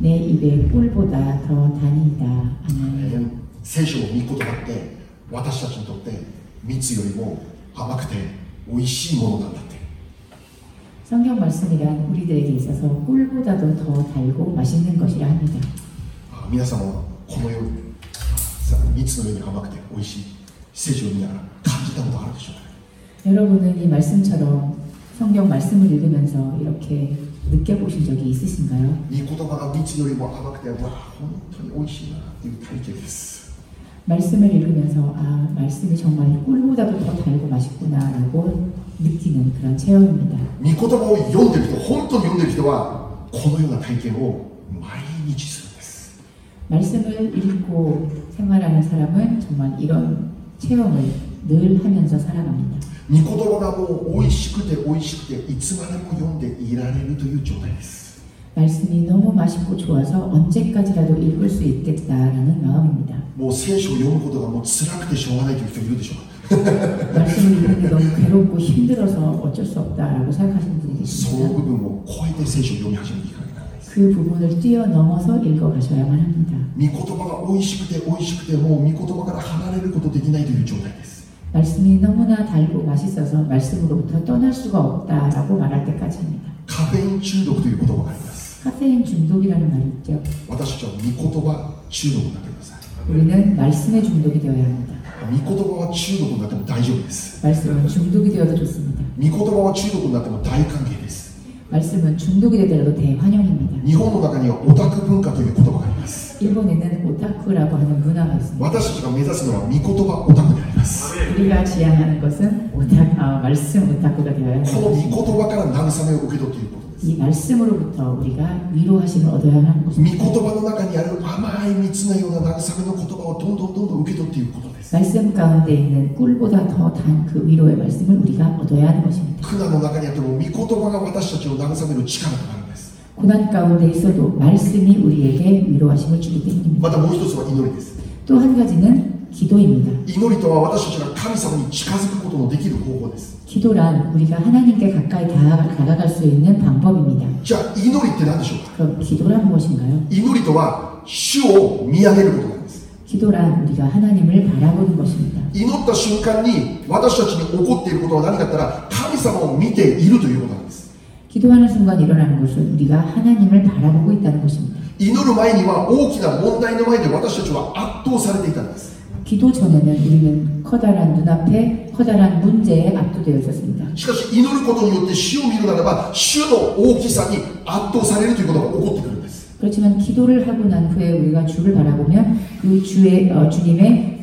S2: 내 입에 꿀보다 더 다니이다. 아멘.
S3: 聖書の御言葉って私たちにとって蜜よりも甘くて美味しいものなんだって
S2: 성경 말씀이란 우리들에게 있어서 꿀보다도 더 달고 맛있는 것이라 합니다.
S3: あ皆様はこのようにさ蜜のように甘くて美味しい聖書を見ながら感じたことあるでしょうか
S2: 여러분은 이 말씀처럼 성경 말씀을 읽으면서 이렇게 느껴보신 적이 있으신가요?
S3: 御言葉が蜜よりも甘くてわあ本当に美味しいなっていう体験です
S2: 말씀을 읽으면서 아 말씀이 정말 꿀보다도 더 달고 맛있구나라고 느끼는 그런 체험입니다.
S3: 御言葉を読んでる人本当に読んでる人はこのような体験を毎日するんです
S2: 말씀을 읽고 생활하는 사람은 정말 이런 체험을 늘 하면서 살아갑니다.
S3: 御言葉がもう美味しくて美味しくていつまでも読んでいられるという状態です
S2: 말씀이 너무 맛있고 좋아서 언제까지라도 읽을 수 있겠다라는 마음입니다.
S3: もう聖書を読むことがもう辛くてしょうがないという人いるでしょうか
S2: 말씀을 읽는 게 너무 괴롭고 힘들어서 어쩔 수 없다라고 생각하시는 분이
S3: その
S2: 계십니다.
S3: 部分を超えて聖書を読み始めていかなきゃならないです
S2: 그 부분을 뛰어넘어서 읽어가셔야만 합니다.
S3: 御言葉が美味しくて美味しくてもう御言葉から離れることできないという状態です
S2: 말씀이 너무나 달고 맛있어서 말씀으로부터 떠날 수가 없다라고 말할 때까지입니다.
S3: カフェイン中毒という言葉があります
S2: 카페인 중독이라는 말이 있죠.
S3: 私たちは御言葉中毒になってください
S2: 우리는 말씀에 중독이 되어야 합니다.
S3: 御言葉は中毒になっても大丈夫です
S2: 말씀은 중독이 되어도 좋습니다.
S3: 御言葉は中毒になっても大歓迎です
S2: 말씀은 중독이 되더라도 대환영입니다.
S3: 日本の中にはオタク文化という言葉があります
S2: 일본에는 오타쿠라고 하는 문화가 있습니다.
S3: 私たちが目指すのは御言葉オタクであります
S2: 우리가 지향하는 것은 오타, 아, 말씀 오타쿠가 되어야
S3: この
S2: 합니다.
S3: 御言葉から慰めを受け取っていることです
S2: 이 말씀으로부터 우리가 위로하심을 얻어야 하는 것입니다. 말씀 가운데 있는 꿀보다 더 단 그 위로의 말씀을 우리가 얻어야 하는 것입니다. 고난 가운데 있어도 말씀이 우리에게 위로하심을 주기 때문입니다. 또 한 가지는 기도입니다.
S3: 祈りとは私たちが神様に近づくことのできる方法です
S2: 기도란 우리가 하나님께 가까이 다가- 다가갈 수 있는 방법입니다.
S3: じゃあ祈りって何でしょうか
S2: 그럼 기도란 무엇인가요?
S3: 祈りとは主を見上げることなんです
S2: 기도란 우리가 하나님을 바라보는 것입니다.
S3: 祈った瞬間に私たちに起こっていることは何かって言ったら神様を見ているということなんです
S2: 기도하는 순간 일어나는 것은 우리가 하나님을 바라보고 있다는 것입니다.
S3: 祈る前には大きな問題の前で私たちは圧倒されていたんです
S2: 기도 전에는 우리는 커다란 눈앞에 커다란 문제에 압도되어 있었습니다.
S3: しかし祈ることによって主を見るならば主の大きさに圧倒されるということが起こってくるんです
S2: 그렇지만 기도를 하고 난 후에 우리가 주를 바라보면 그 주의 어, 주님의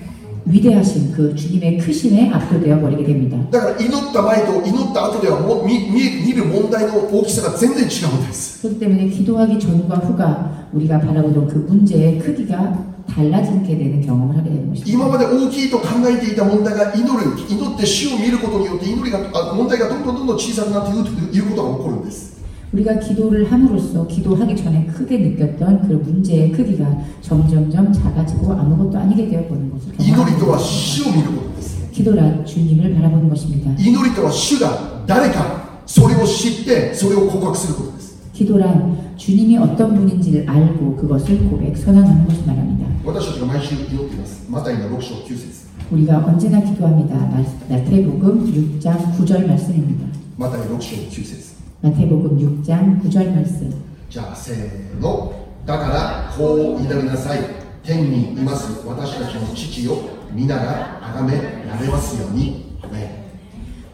S2: 위대하신 그 주님의 크심에 압도되어 버리게 됩니다.
S3: だから祈った前と祈った後ではもう見見見る問題の大きさが全然違うんです
S2: 그렇기 때문에 기도하기 전과 후가 우리가 바라보던 그 문제의 크기가 달라지게 되는 경험을 하게 되는 것입니다.
S3: 今まで大きいと考えていた問題が祈る祈って主を見ることによって祈りがあ問題がどんどんどんどん小さくなっていくということが起こるんです
S2: 우리가 기도를 함으로써 기도하기 전에 크게 느꼈던 그 문제의 크기가 점점점 작아지고 아무것도 아니게 되어버리는 것을
S3: 祈りと
S2: 경험하게
S3: は
S2: 됩니다.
S3: 主を見ることです
S2: 기도란 주님을 바라보는 것입니다.
S3: 祈りとは主が誰かそれを知ってそれを告白することです
S2: 기도란 주님이 어떤 분인지를 알고 그것을 고백, 선언하는 것을 말합니다.
S3: 私たちが毎週祈っていますマタイの6章9節
S2: 우리가 언제나 기도합니다. 마- 마태복음 6장 9절 말씀입니다.
S3: マタイ6章9節
S2: 마태복음 6장 9절 말씀.
S3: じゃあせーのだからこう祈りなさい天にいます私たちの父よ皆が崇められますようにアメ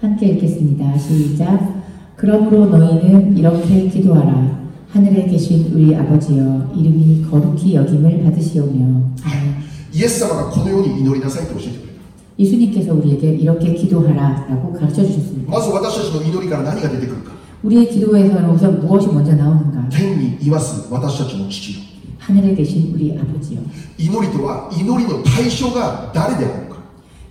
S3: ン
S2: 함께 읽겠습니다. 시작. 그러므로 너희는 이렇게 기도하라. 하늘에 계신 우리 아버지여 이름이 거룩히 여김을 받으시오며 아멘.
S3: イエス様がこのように祈りなさいと教えてくれた
S2: 예수님께서 우리에게 이렇게 기도하라라고 가르쳐 주셨습니다.
S3: まず私たちの祈りから何が出てくるか
S2: 우리의 기도에서는 우선 무엇이 먼저 나오는가?
S3: 天にいます私たちの父よ
S2: 하늘에 계신 우리 아버지요.
S3: 祈りとは祈りの対象が誰であるのか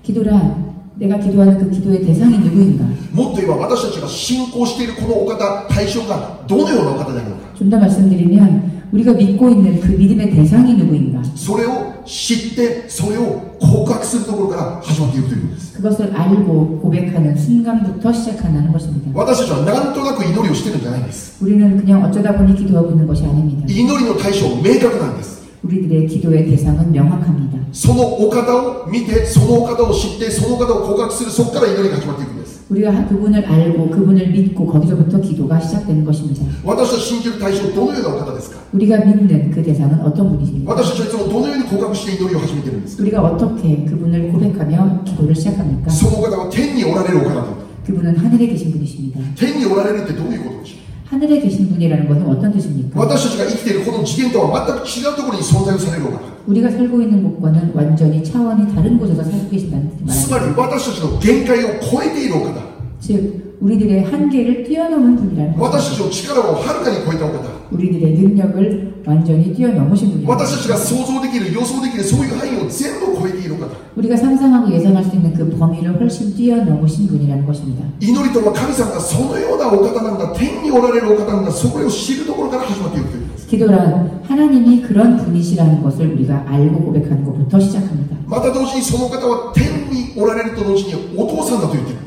S2: 기도란 내가 기도하는 그 기도의 대상이 누구인가?
S3: もっと言えば私たちが信仰しているこのお方対象がどのようなお方であるのか
S2: 좀 더 말씀드리면 우리가 믿고 있는 그 믿음의 대상이 누구인가?
S3: それを知ってそれを告白するところから始まっていくということです
S2: 그것을 알고 고백하는 순간부터 시작한다는 것입니다.
S3: 私たちは何となく祈りをしてるんじゃないんです
S2: 우리는 그냥 어쩌다 보니 기도하고 있는 것이 아닙니다.
S3: 祈りの対象明確なんです
S2: 우리들의 기도의 대상은 명확합니다.
S3: そのお方を見てそのお方を知ってそのお方を告白するそこから祈りが始まっていくんです
S2: 우리가 그분을 알고 그분을 믿고 거기서부터 기도가 시작되는 것입니다.
S3: 私たち信じる対象どのようなお方ですか
S2: 우리가 믿는 그 대상은 어떤 분이십니까?
S3: 私たちはいつもどのように告白して祈りを始めてるんですか
S2: 우리가 어떻게 그분을 고백하며 기도를 시작합니까?
S3: そのお方は天におられるお方だと
S2: 그분은 하늘에 계신 분이십니다.
S3: 天におられるってどういうことでしょう
S2: 하늘에 계신 분이라는 것은 어떤 뜻입니까?
S3: 私たちが生きているこの次元とは全く違うところに存在をされるお方
S2: 우리가 살고 있는 곳과는 완전히 차원이 다른 곳에서 살고 계신다는 뜻이
S3: つまり
S2: 말합니다.
S3: 私たちの限界を超えているお方
S2: 즉 우리들의 한계를 뛰어넘은 분이라는 것입니다.
S3: 私たちの力をはるかに超えたお方
S2: 우리들의 능력을 완전히 뛰어넘으신 분이에요.
S3: 私たちが想像できる予想できるそういう範囲を全部超えている方
S2: 우리가 상상하고 예상할 수 있는 그 범위를 훨씬 뛰어넘으신 분이라는 것입니다.
S3: 祈りとは神様がそのようなお方なんだ天におられるお方なんだそれを知るところから始まっていくということです
S2: 기도란 하나님이 그런 분이시라는 것을 우리가 알고 고백하는 것부터 시작합니다.
S3: また同時にその方は天におられると同時にお父さんだと言ってる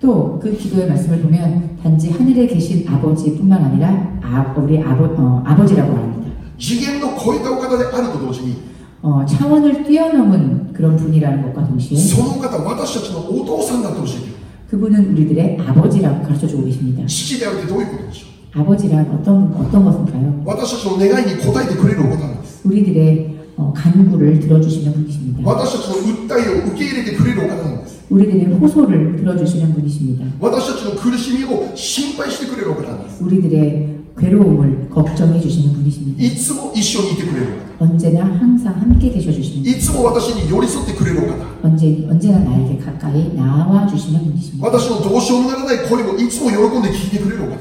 S2: 또 그 기도의 말씀을 보면 단지 하늘에 계신 아버지뿐만 아니라 아, 우리 아버, 어, 아버지라고 합니다.
S3: 次元の超えたお方であると同時に
S2: 어, 차원을 뛰어넘은 그런 분이라는 것과 동시에
S3: そのお方私たちのお父さんだと教えている
S2: 그분은 우리들의 아버지라고 가르쳐 주고 계십니다.
S3: 父であるってどういうことでしょう
S2: 아버지란 어떤 어떤 것일까요?
S3: 私たちの願いに応えてくれるお方なんです
S2: 우리들의 어, 간구를 들어주시는 분이십니다.
S3: 私たちの訴えを受け入れてくれるお方なんです
S2: 우리들의 호소를 들어주시는 분이십니다.
S3: 私たちの苦しみを心配してくれるお方なんです
S2: 우리들의 괴로움을 걱정해 주시는 분이십니다.
S3: いつも一緒にいてくれるお方
S2: 언제나 항상 함께 계셔 주십니다.
S3: いつも私に寄り添ってくれるお方
S2: 언제 언제나 나에게 가까이 나와 주시는 분이십니다.
S3: 私のどうしようもならない声をいつも喜んで聞いてくれるお方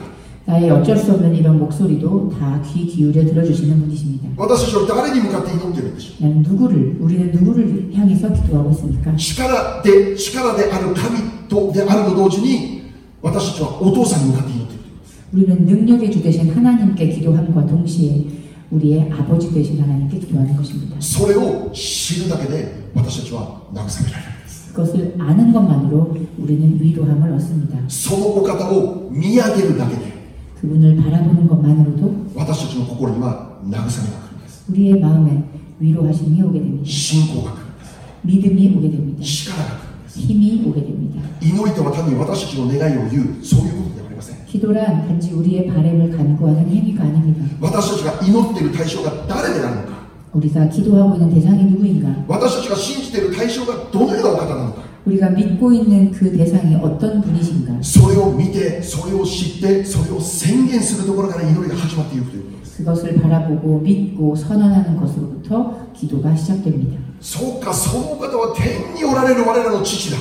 S2: 나의 어쩔 수 없는 이런 목소리도 다 귀 기울여 들어주시는 분이십니다.
S3: 私たちは誰に向かって祈ってるんでしょ
S2: 나는 누구를 우리는 누구를 향해서 기도하고 있습니까?
S3: う力で力である神とであると同時に私たちはお父さんに向かって祈っている
S2: 우리는 능력의 주 되신 하나님께 기도함과 동시에 우리의 아버지 되신 하나님께 기도하는 것입니다.
S3: それを知るだけで私たちは慰められるんです
S2: 그것을 아는 것만으로 우리는 위로함을 얻습니다.
S3: そのお方を見上げるだけで
S2: 그분을 바라보는 것만으로도
S3: 私たちの心には慰めが来るんです
S2: 우리의 마음에 위로하심이 오게 됩니다.
S3: 信仰が来るんです
S2: 믿음이 오게 됩니다.
S3: 力が来るんです
S2: 힘이 오게 됩니다.
S3: 祈りとは単に私たちの願いを言うそういうことではありません
S2: 기도란 단지 우리의 바램을 간구하는 행위가 아닙니다.
S3: 私たちが祈っている対象が誰であるのか
S2: 우리가 기도하고 있는 대상이 누구인가?
S3: 私たちが信じている対象がどのようなお方なのか
S2: 우리가 믿고 있는 그 대상이 어떤 분이신가?
S3: それを見てそれを知ってそれを宣言するところから祈りが始まっていくということです
S2: 그것을 바라보고 믿고 선언하는 것으로부터 기도가 시작됩니다.
S3: そうかそのお方は天におられる我らの父だ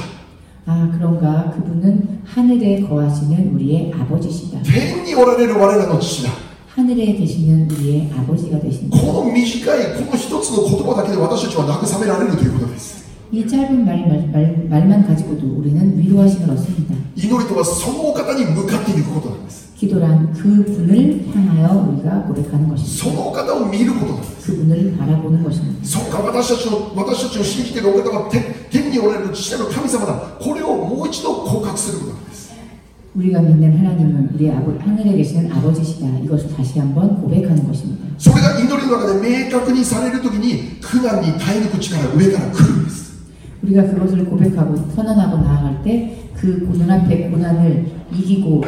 S2: 아, 그런가? 그분은 하늘에 거하시는 우리의 아버지시다.
S3: 天におられる我らの父だ
S2: 하늘에 계시는 우리의 아버지가 되십니다.
S3: この短いこの一つの言葉だけで私たちは慰められるということです
S2: 이 짧은 말, 말, 말, 말만 가지고도 우리는 위로하심을 얻습니다.
S3: 祈りとはそのお方に向かっていくことなんです
S2: 기도란 그 분을 향하여 우리가 고백하는 것입니다.
S3: そのお方を見ることなんです
S2: 그분을 바라보는 것입니다.
S3: そうか私たちの私たちの信じているお方は天天におられる父なる神様だこれをもう一度告白することなんです
S2: 우리가 믿는 하나님은 우리 아버, 하늘에 계시는 아버지시다. 이것을 다시 한번 고백하는 것입니다.
S3: それが祈りの中で明確にされるときに苦難に耐え抜く力が上から来るんです
S2: 우리가 그것을 고백하고 선언하고 나아갈 때 그 고난 앞에 고난을 이기고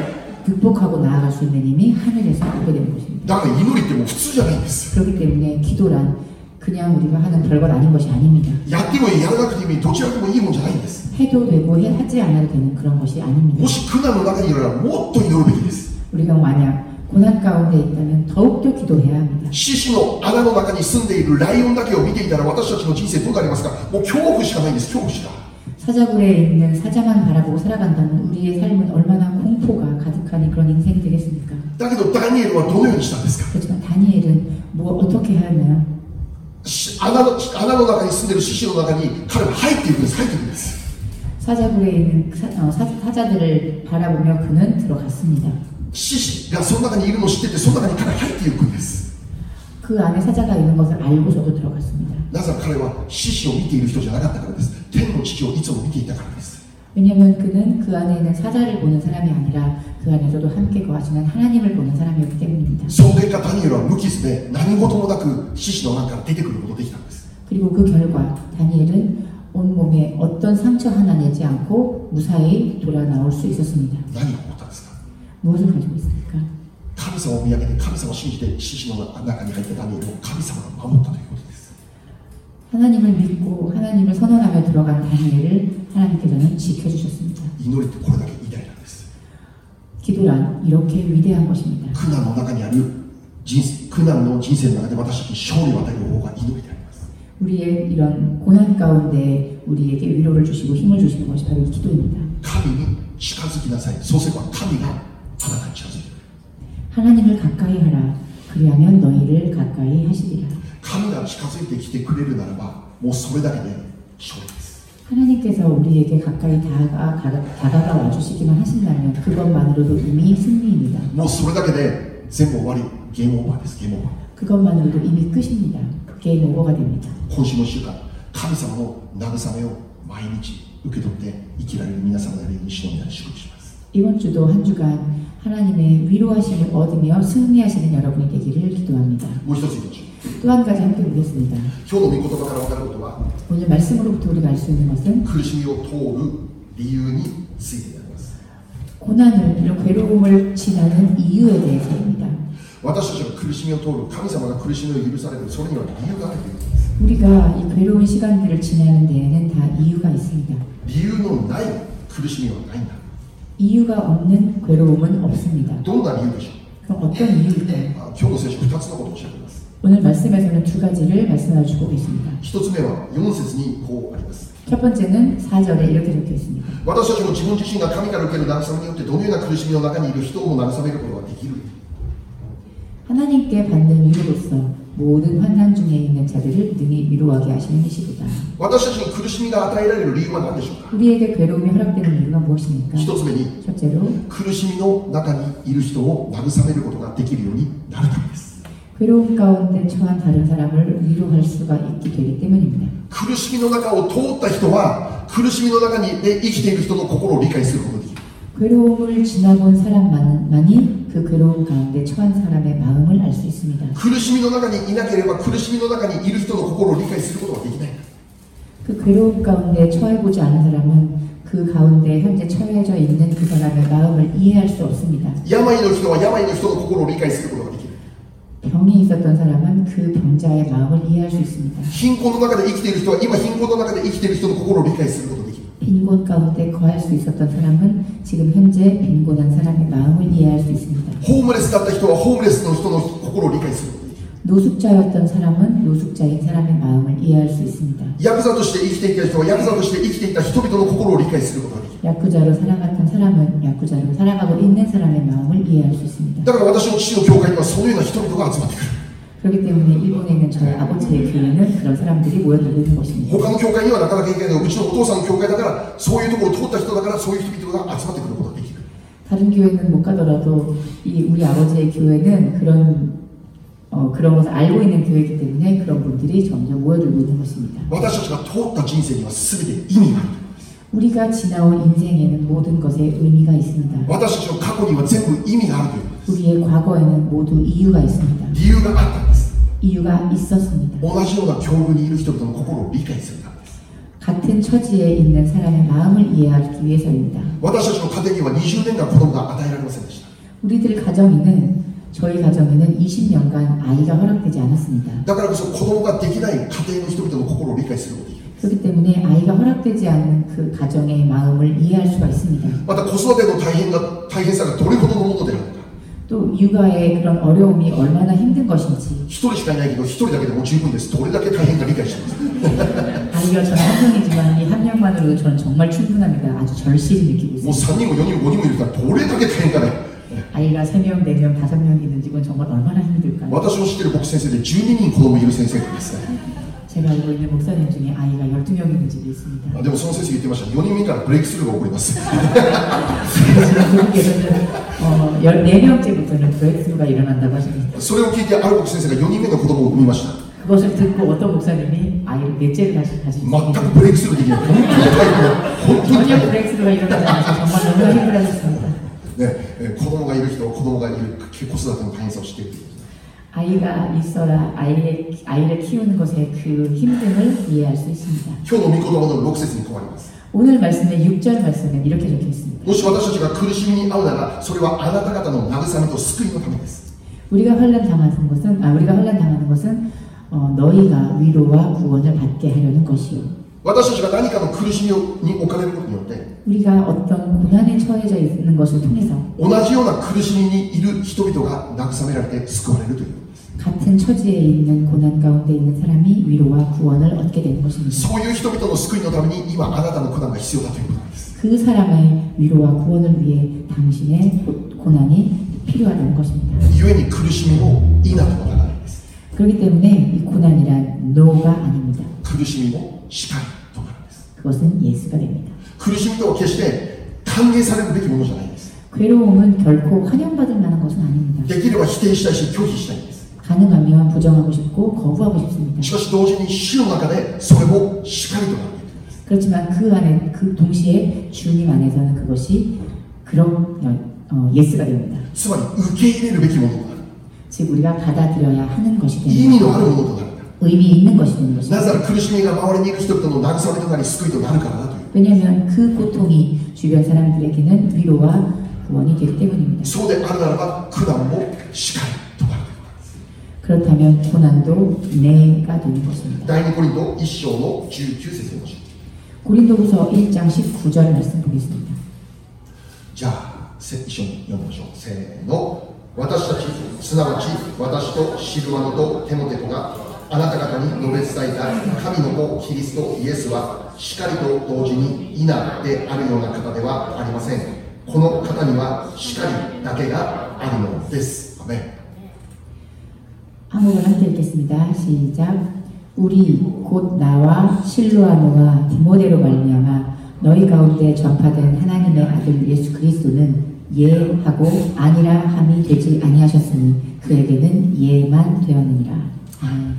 S2: 극복하고 나아갈 수 있는 힘이 하늘에서 오게 되는 것입니다.
S3: 나가 이 노래 때문에 흡수자가 있어.
S2: 그렇기 때문에 기도란 그냥 우리가 하는 별것 아닌 것이 아닙니다.
S3: 야띠고 야가그림이 도치하고 이 문제 아니겠어.
S2: 해도 되고 해 하지 않아도 되는 그런 것이 아닙니다.
S3: 혹시 그날로 나가 일어나 뭐또 이노래 되겠어.
S2: 우리가 만약 고난 가운데 있다면 더욱더 기도해야 합니다.
S3: 獅子の穴の中に住んでいるライオンだけを見ていたら私たちの人生どうなりますかもう恐怖しかないんです恐怖しか
S2: 사자굴에 있는 사자만 바라보고 살아간다면 우리의 삶은 얼마나 공포가 가득한 그런 인생이 되겠습니까?
S3: だけどダニエルはどのようにしたんですか
S2: 그렇지만 다니엘은 뭐 어떻게 하였나요?
S3: し穴の穴の中に住んでいる獅子の中に彼は入っていくんです入っていくんです
S2: 사자굴에 있는 사, 어, 사, 사자들을 바라보며 그는 들어갔습니다.
S3: 獅子がその中にいるのを知っててその中に彼は入っていくんです
S2: 그 안에 사자가 있는 것을 알고서도 들어갔습니다.
S3: なぜなら彼は獅子を見ている人じゃなかったからです天の父をいつも見ていたからです
S2: 왜냐하면 그는 그 안에 있는 사자를 보는 사람이 아니라 그 안에서도 함께 거하시는 하나님을 보는 사람이었기 때문입니다.
S3: その結果ダニエルは無傷で何事もなく獅子の中から出てくることができたんです
S2: 그리고 그 결과 다니엘은 온몸에 어떤 상처 하나 내지 않고 무사히 돌아 나올 수 있었습니다.
S3: 何が起こったんですか
S2: 무엇을 가지고 있습니까?
S3: 神様を見上げて神様を信じて獅子の中に入ったダニエルを神様が守ったということです
S2: 하나님을 믿고 하나님을 선언하며 들어간 다니엘을 하나님께서는 지켜주셨습니다.
S3: 祈りってこれだけ偉大なんです
S2: 기도란 이렇게 위대한 것입니다.
S3: 苦難の中にある人生苦難の人生の中で私たちに勝利を与える方が祈りであります
S2: 우리의 이런 고난 가운데 우리에게 위로를 주시고 힘을 주시는 것이 바로 이 기도입니다.
S3: 神に近づきなさいそうすれば神が あなたに近づいてくれる
S2: 하나님을 가까이 하라. 그리하면 너희를 가까이 하시리라.
S3: 神が近づいてきてくれるならばもうそれだけで勝利です
S2: 하나님께서 우리에게 가까이 다가, 다가가 와주시기만 하신다면 그것만으로도 이미 승리입니다.
S3: もうそれだけで全部終わりゲームオーバーですゲームオーバー
S2: 그것만으로도 이미 끝입니다. 게임 오버가 됩니다.
S3: 今週の1週間神様の慰めを毎日受け取って生きられる皆様であるように主の皆に祝福します
S2: 이번 주도 한 주간 하나님의 위로하심을 얻으며 승리하시는 여러분이 되기를 기도합니다. 또 한 가지 함께 보겠습니다. 오늘 말씀으로부터 우리가 알 수 있는 것은 고난을 이런 괴로움을 지나는 이유에 대해서입니다. 우리가 이 괴로운 시간들을 지나는 데에는 다 이유가 있습니다.
S3: 이유는 나이, 그릇이면 나이다.
S2: 이유가 없는 괴로움은 없습니다.
S3: どんな理由でしょ
S2: 그럼 어떤 이유일까요?
S3: うあ今日の聖書2つのことを教えています
S2: 오늘 말씀에서는 두 가지를 말씀해 주고 계십니다.
S3: 一つ目は4節にこうあります
S2: 첫 번째는 4절에 이렇게 적혀 있습니다.
S3: 私たちも自分自身が神から受ける慰めによってどのような苦しみの中にいる人をも慰めることができる
S2: 하나님께 받는 위로로서 모든 환난 중에 있는 자들을 능히 위로하게 하시는 이시구다.
S3: 私たちに苦しみが与えられる理由は何でしょうか
S2: 우리에게 괴로움이 허락되는 이유가 무엇입니까?
S3: 一つ目に
S2: 첫째로
S3: 苦しみの中にいる人を慰めることができるようになるためです
S2: 괴로움 가운데 처한 다른 사람을 위로할 수가 있게 되기 때문입니다.
S3: 苦しみの中を通った人は苦しみの中にで生きている人の心を理解することができる
S2: 괴로움을 지나본 사람만이 그 괴로움 가운데 처한 사람의 마음을 알 수 있습니다.
S3: 苦しみの中にいなければ苦しみの中にいる人の心を理解することができない
S2: 그 괴로움 가운데 처해보지 않은 사람은 그 가운데 현재 처해져 있는 그 사람의 마음을 이해할 수 없습니다.
S3: 病の人は病の人の心を理解することができる
S2: 병이 있었던 사람은 그 병자의 마음을 이해할 수 있습니다.
S3: 貧困の中で生きている人は今貧困の中で生きている人の心を理解することができる
S2: 빈곤 가운데 거할 수 있었던 사람은 지금 현재 빈곤한 사람의 마음을 이해할 수 있습니다.
S3: ホームレスだった人はホームレスの人の心を理解することができる
S2: 노숙자였던 사람은 노숙자인 사람의 마음을 이해할 수 있습니다.
S3: ヤクザとして生きていた人はヤクザとして生きていた人々の心を理解することができる
S2: 야쿠자로 살아갔던 사람은 야쿠자로 살아가고 있는 사람의 마음을 이해할 수 있습니다.
S3: だから私の父の教会にはそのような人々が集まってくる
S2: 그렇기 때문에 일본에 있는 저희 아버지의 교회는 그런 사람들이 모여들고 있는 것입니다.
S3: 他の教会にはなかなか行けないけどうちのお父さんの教会だからそういうところを通った人だからそういう人々が集まってくることができる
S2: 다른 교회는 못 가더라도 이 우리 아버지의 교회는 그런 어, 그런 것을 알고 있는 교회이기 때문에 그런 분들이 점점 모여들고 있는 것입니다.
S3: 私たちが通った人生には全て意味がある
S2: 우리가 지나온 인생에는 모든 것에 의미가 있습니다.
S3: 私たちの過去には全部意味があるということです
S2: 우리의 과거에는 모두 이유가 있습니다.
S3: 理由があったんです
S2: 이유가 있었습니다.
S3: 同じような境遇にいる人々の心を理解するためです
S2: 같은 처지에 있는 사람의 마음을 이해하기 위해서입니다.
S3: 私たちの家庭には20年間子供が与えられませんでした
S2: 우리들 가정에는 저희 가정에는 20년간 아이가 허락되지 않았습니다.
S3: だからこそ子供ができない家庭の人々の心を理解することができる
S2: 그렇기 때문에 아이가 허락되지 않는 그 가정의 마음을 이해할 수가 있습니다.
S3: また子育ての大変が大変さがどれほどのものであるのか
S2: 또 육아의 그런 어려움이 얼마나 힘든 것인지
S3: 一人しかいないけど一人だけでも十分ですどれだけ大変か理解してます
S2: 아이가 저는 한 명이지만 이 한 명만으로도 저는 정말 충분합니다. 아주 절실히 느끼고
S3: もう
S2: 있습니다.
S3: 3人も4人も5人もいるからどれだけ大変かね
S2: 아이가 3명, 4명, 5명 있는 집은 정말 얼마나 힘들까요?
S3: 私の知ってる牧師先生で12人子供いる先生がいますね
S2: 제가 알고 있는 목사님 중에 아이가 12명 있는 집이 있습니다.
S3: あでもその先生言ってました4人目からブレイクスルーが起こります
S2: 지금 미국에서는 어, 14명째부터는 브레이크스루가 일어난다고 하십니다.
S3: それを聞いてある牧師先生が4人目の子供を産みました
S2: 그것을 듣고 어떤 목사님이 아이를 넷째를 다시 다시
S3: 全くブレイクスルーできない本当に大変本当に大
S2: 전혀
S3: 変
S2: 브레이크스루가 일어나지 않아서 정말 너무 힘들어졌습니다.
S3: ねえー子供がいる人子供がいる子育ての大変さを知っている
S2: 아이가 있어라 아이의, 아이를 키우는 것의 그 힘듦을 이해할 수 있습니다.
S3: 今日の御言葉の6節に変わります
S2: 오늘 말씀의 6절 말씀은 이렇게 적혀 있습니다.
S3: もし私たちが苦しみに遭うならそれはあなた方の慰めと救いのためです
S2: 우리가 환란 당하는 것은 아 우리가 환란 당하는 것은 어, 너희가 위로와 구원을 받게 하려는 것이요.
S3: 私たちが何かの苦しみに置かれることによって
S2: 우리가 어떤 고난에 처해져 있는 것을 통해서
S3: 同じような苦しみにいる人々が慰められて救われるということです
S2: 같은 처지에 있는 고난 가운데 있는 사람이 위로와 구원을 얻게 되는 것입니다.
S3: そういう人々の救いのために今あなたの苦難が必要だということなんです
S2: 그 사람의 위로와 구원을 위해 당신의 고- 고난이 필요하다는 것입니다.
S3: 故に苦しみも否とはならないんです
S2: 그렇기 때문에 이 고난이란 노가 아닙니다.
S3: 苦しみも叱りとなるんです
S2: 그것은 예수가 됩니다.
S3: 苦しみとは決して歓迎されるべきものじゃないんです
S2: 괴로움은 결코 환영받을 만한 것은 아닙니다.
S3: できれば否定したいし拒否したいんです
S2: 가능하면 부정하고 싶고 거부하고 싶습니다.
S3: しかし同時に死の中でそれも叱りとなるべきなんです
S2: 그렇지만 그 안에 그 동시에 주님 안에서는 그것이 그런 어, 예스가 됩니다.
S3: つまり受け入れるべきものとなる
S2: 즉 우리가 받아들여야 하는 것이
S3: 意
S2: 되는
S3: 味のあるものとなるんだ
S2: 의미 있는 것이 되는 것입니다.
S3: なぜなら苦しみが周りにいる人々の慰めとなり救いとなるからだという
S2: 왜냐하면 그 고통이 주변 사람들에게는 위로와 구원이 되기 때문입니다.
S3: そうであるならば苦難も叱り
S2: 그렇다면 고난도 내가 되는 것입니다.
S3: 第2コリント1章の19節にもし
S2: 고린도후서 1장 19절 말씀 보겠습니다.
S3: じゃあせ一緒に読みましょうせーの私たちすなわち私とシルワノとテモテとがあなた方に述べ伝えた神の子キリストイエスはしかりと同時に稲であるような方ではありませんこの方にはしかりだけがあるのですアメン
S2: 한국을 함께 읽겠습니다. 시작. 우리 곧 나와 실로아노와 디모데로 말미암아 너희 가운데 전파된 하나님의 아들 예수 그리스도는 예하고 아니라 함이 되지 아니하셨으니 그에게는 예만 되었느니라. 아멘.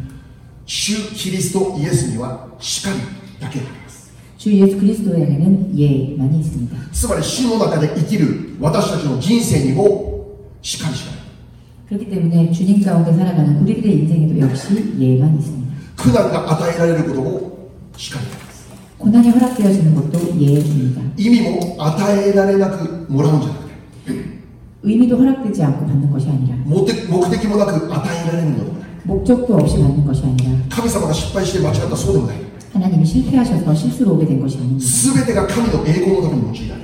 S3: 主キリストイエスにはしかりだけがあります
S2: 주 예수 그리스도에게는 예만이 있습니다.
S3: つまり死の中で生きる私たちの人生にもしかりしかない
S2: 그렇기 때문에 주님 가운데 살아가는 우리들의 인생에도 역시 예만 있습니다.
S3: 고난과 아다이라를 그러고 시간입니다.
S2: 고난이 허락되어지는 것도 예입니다.
S3: 이미 뭐 아다에라레나 그 뭐라고 하잖아요.
S2: 의미도 허락되지 않고 받는 것이 아니라
S3: 뭐 목적기보다 뭐 그 아다에라레는 거구나.
S2: 목적도 없이 받는 것이 아니라
S3: 카미사마가 失敗시에 맞춰갔다 소득나
S2: 하나님이 실패하셔서 실수로 오게 된 것이 아닙니다.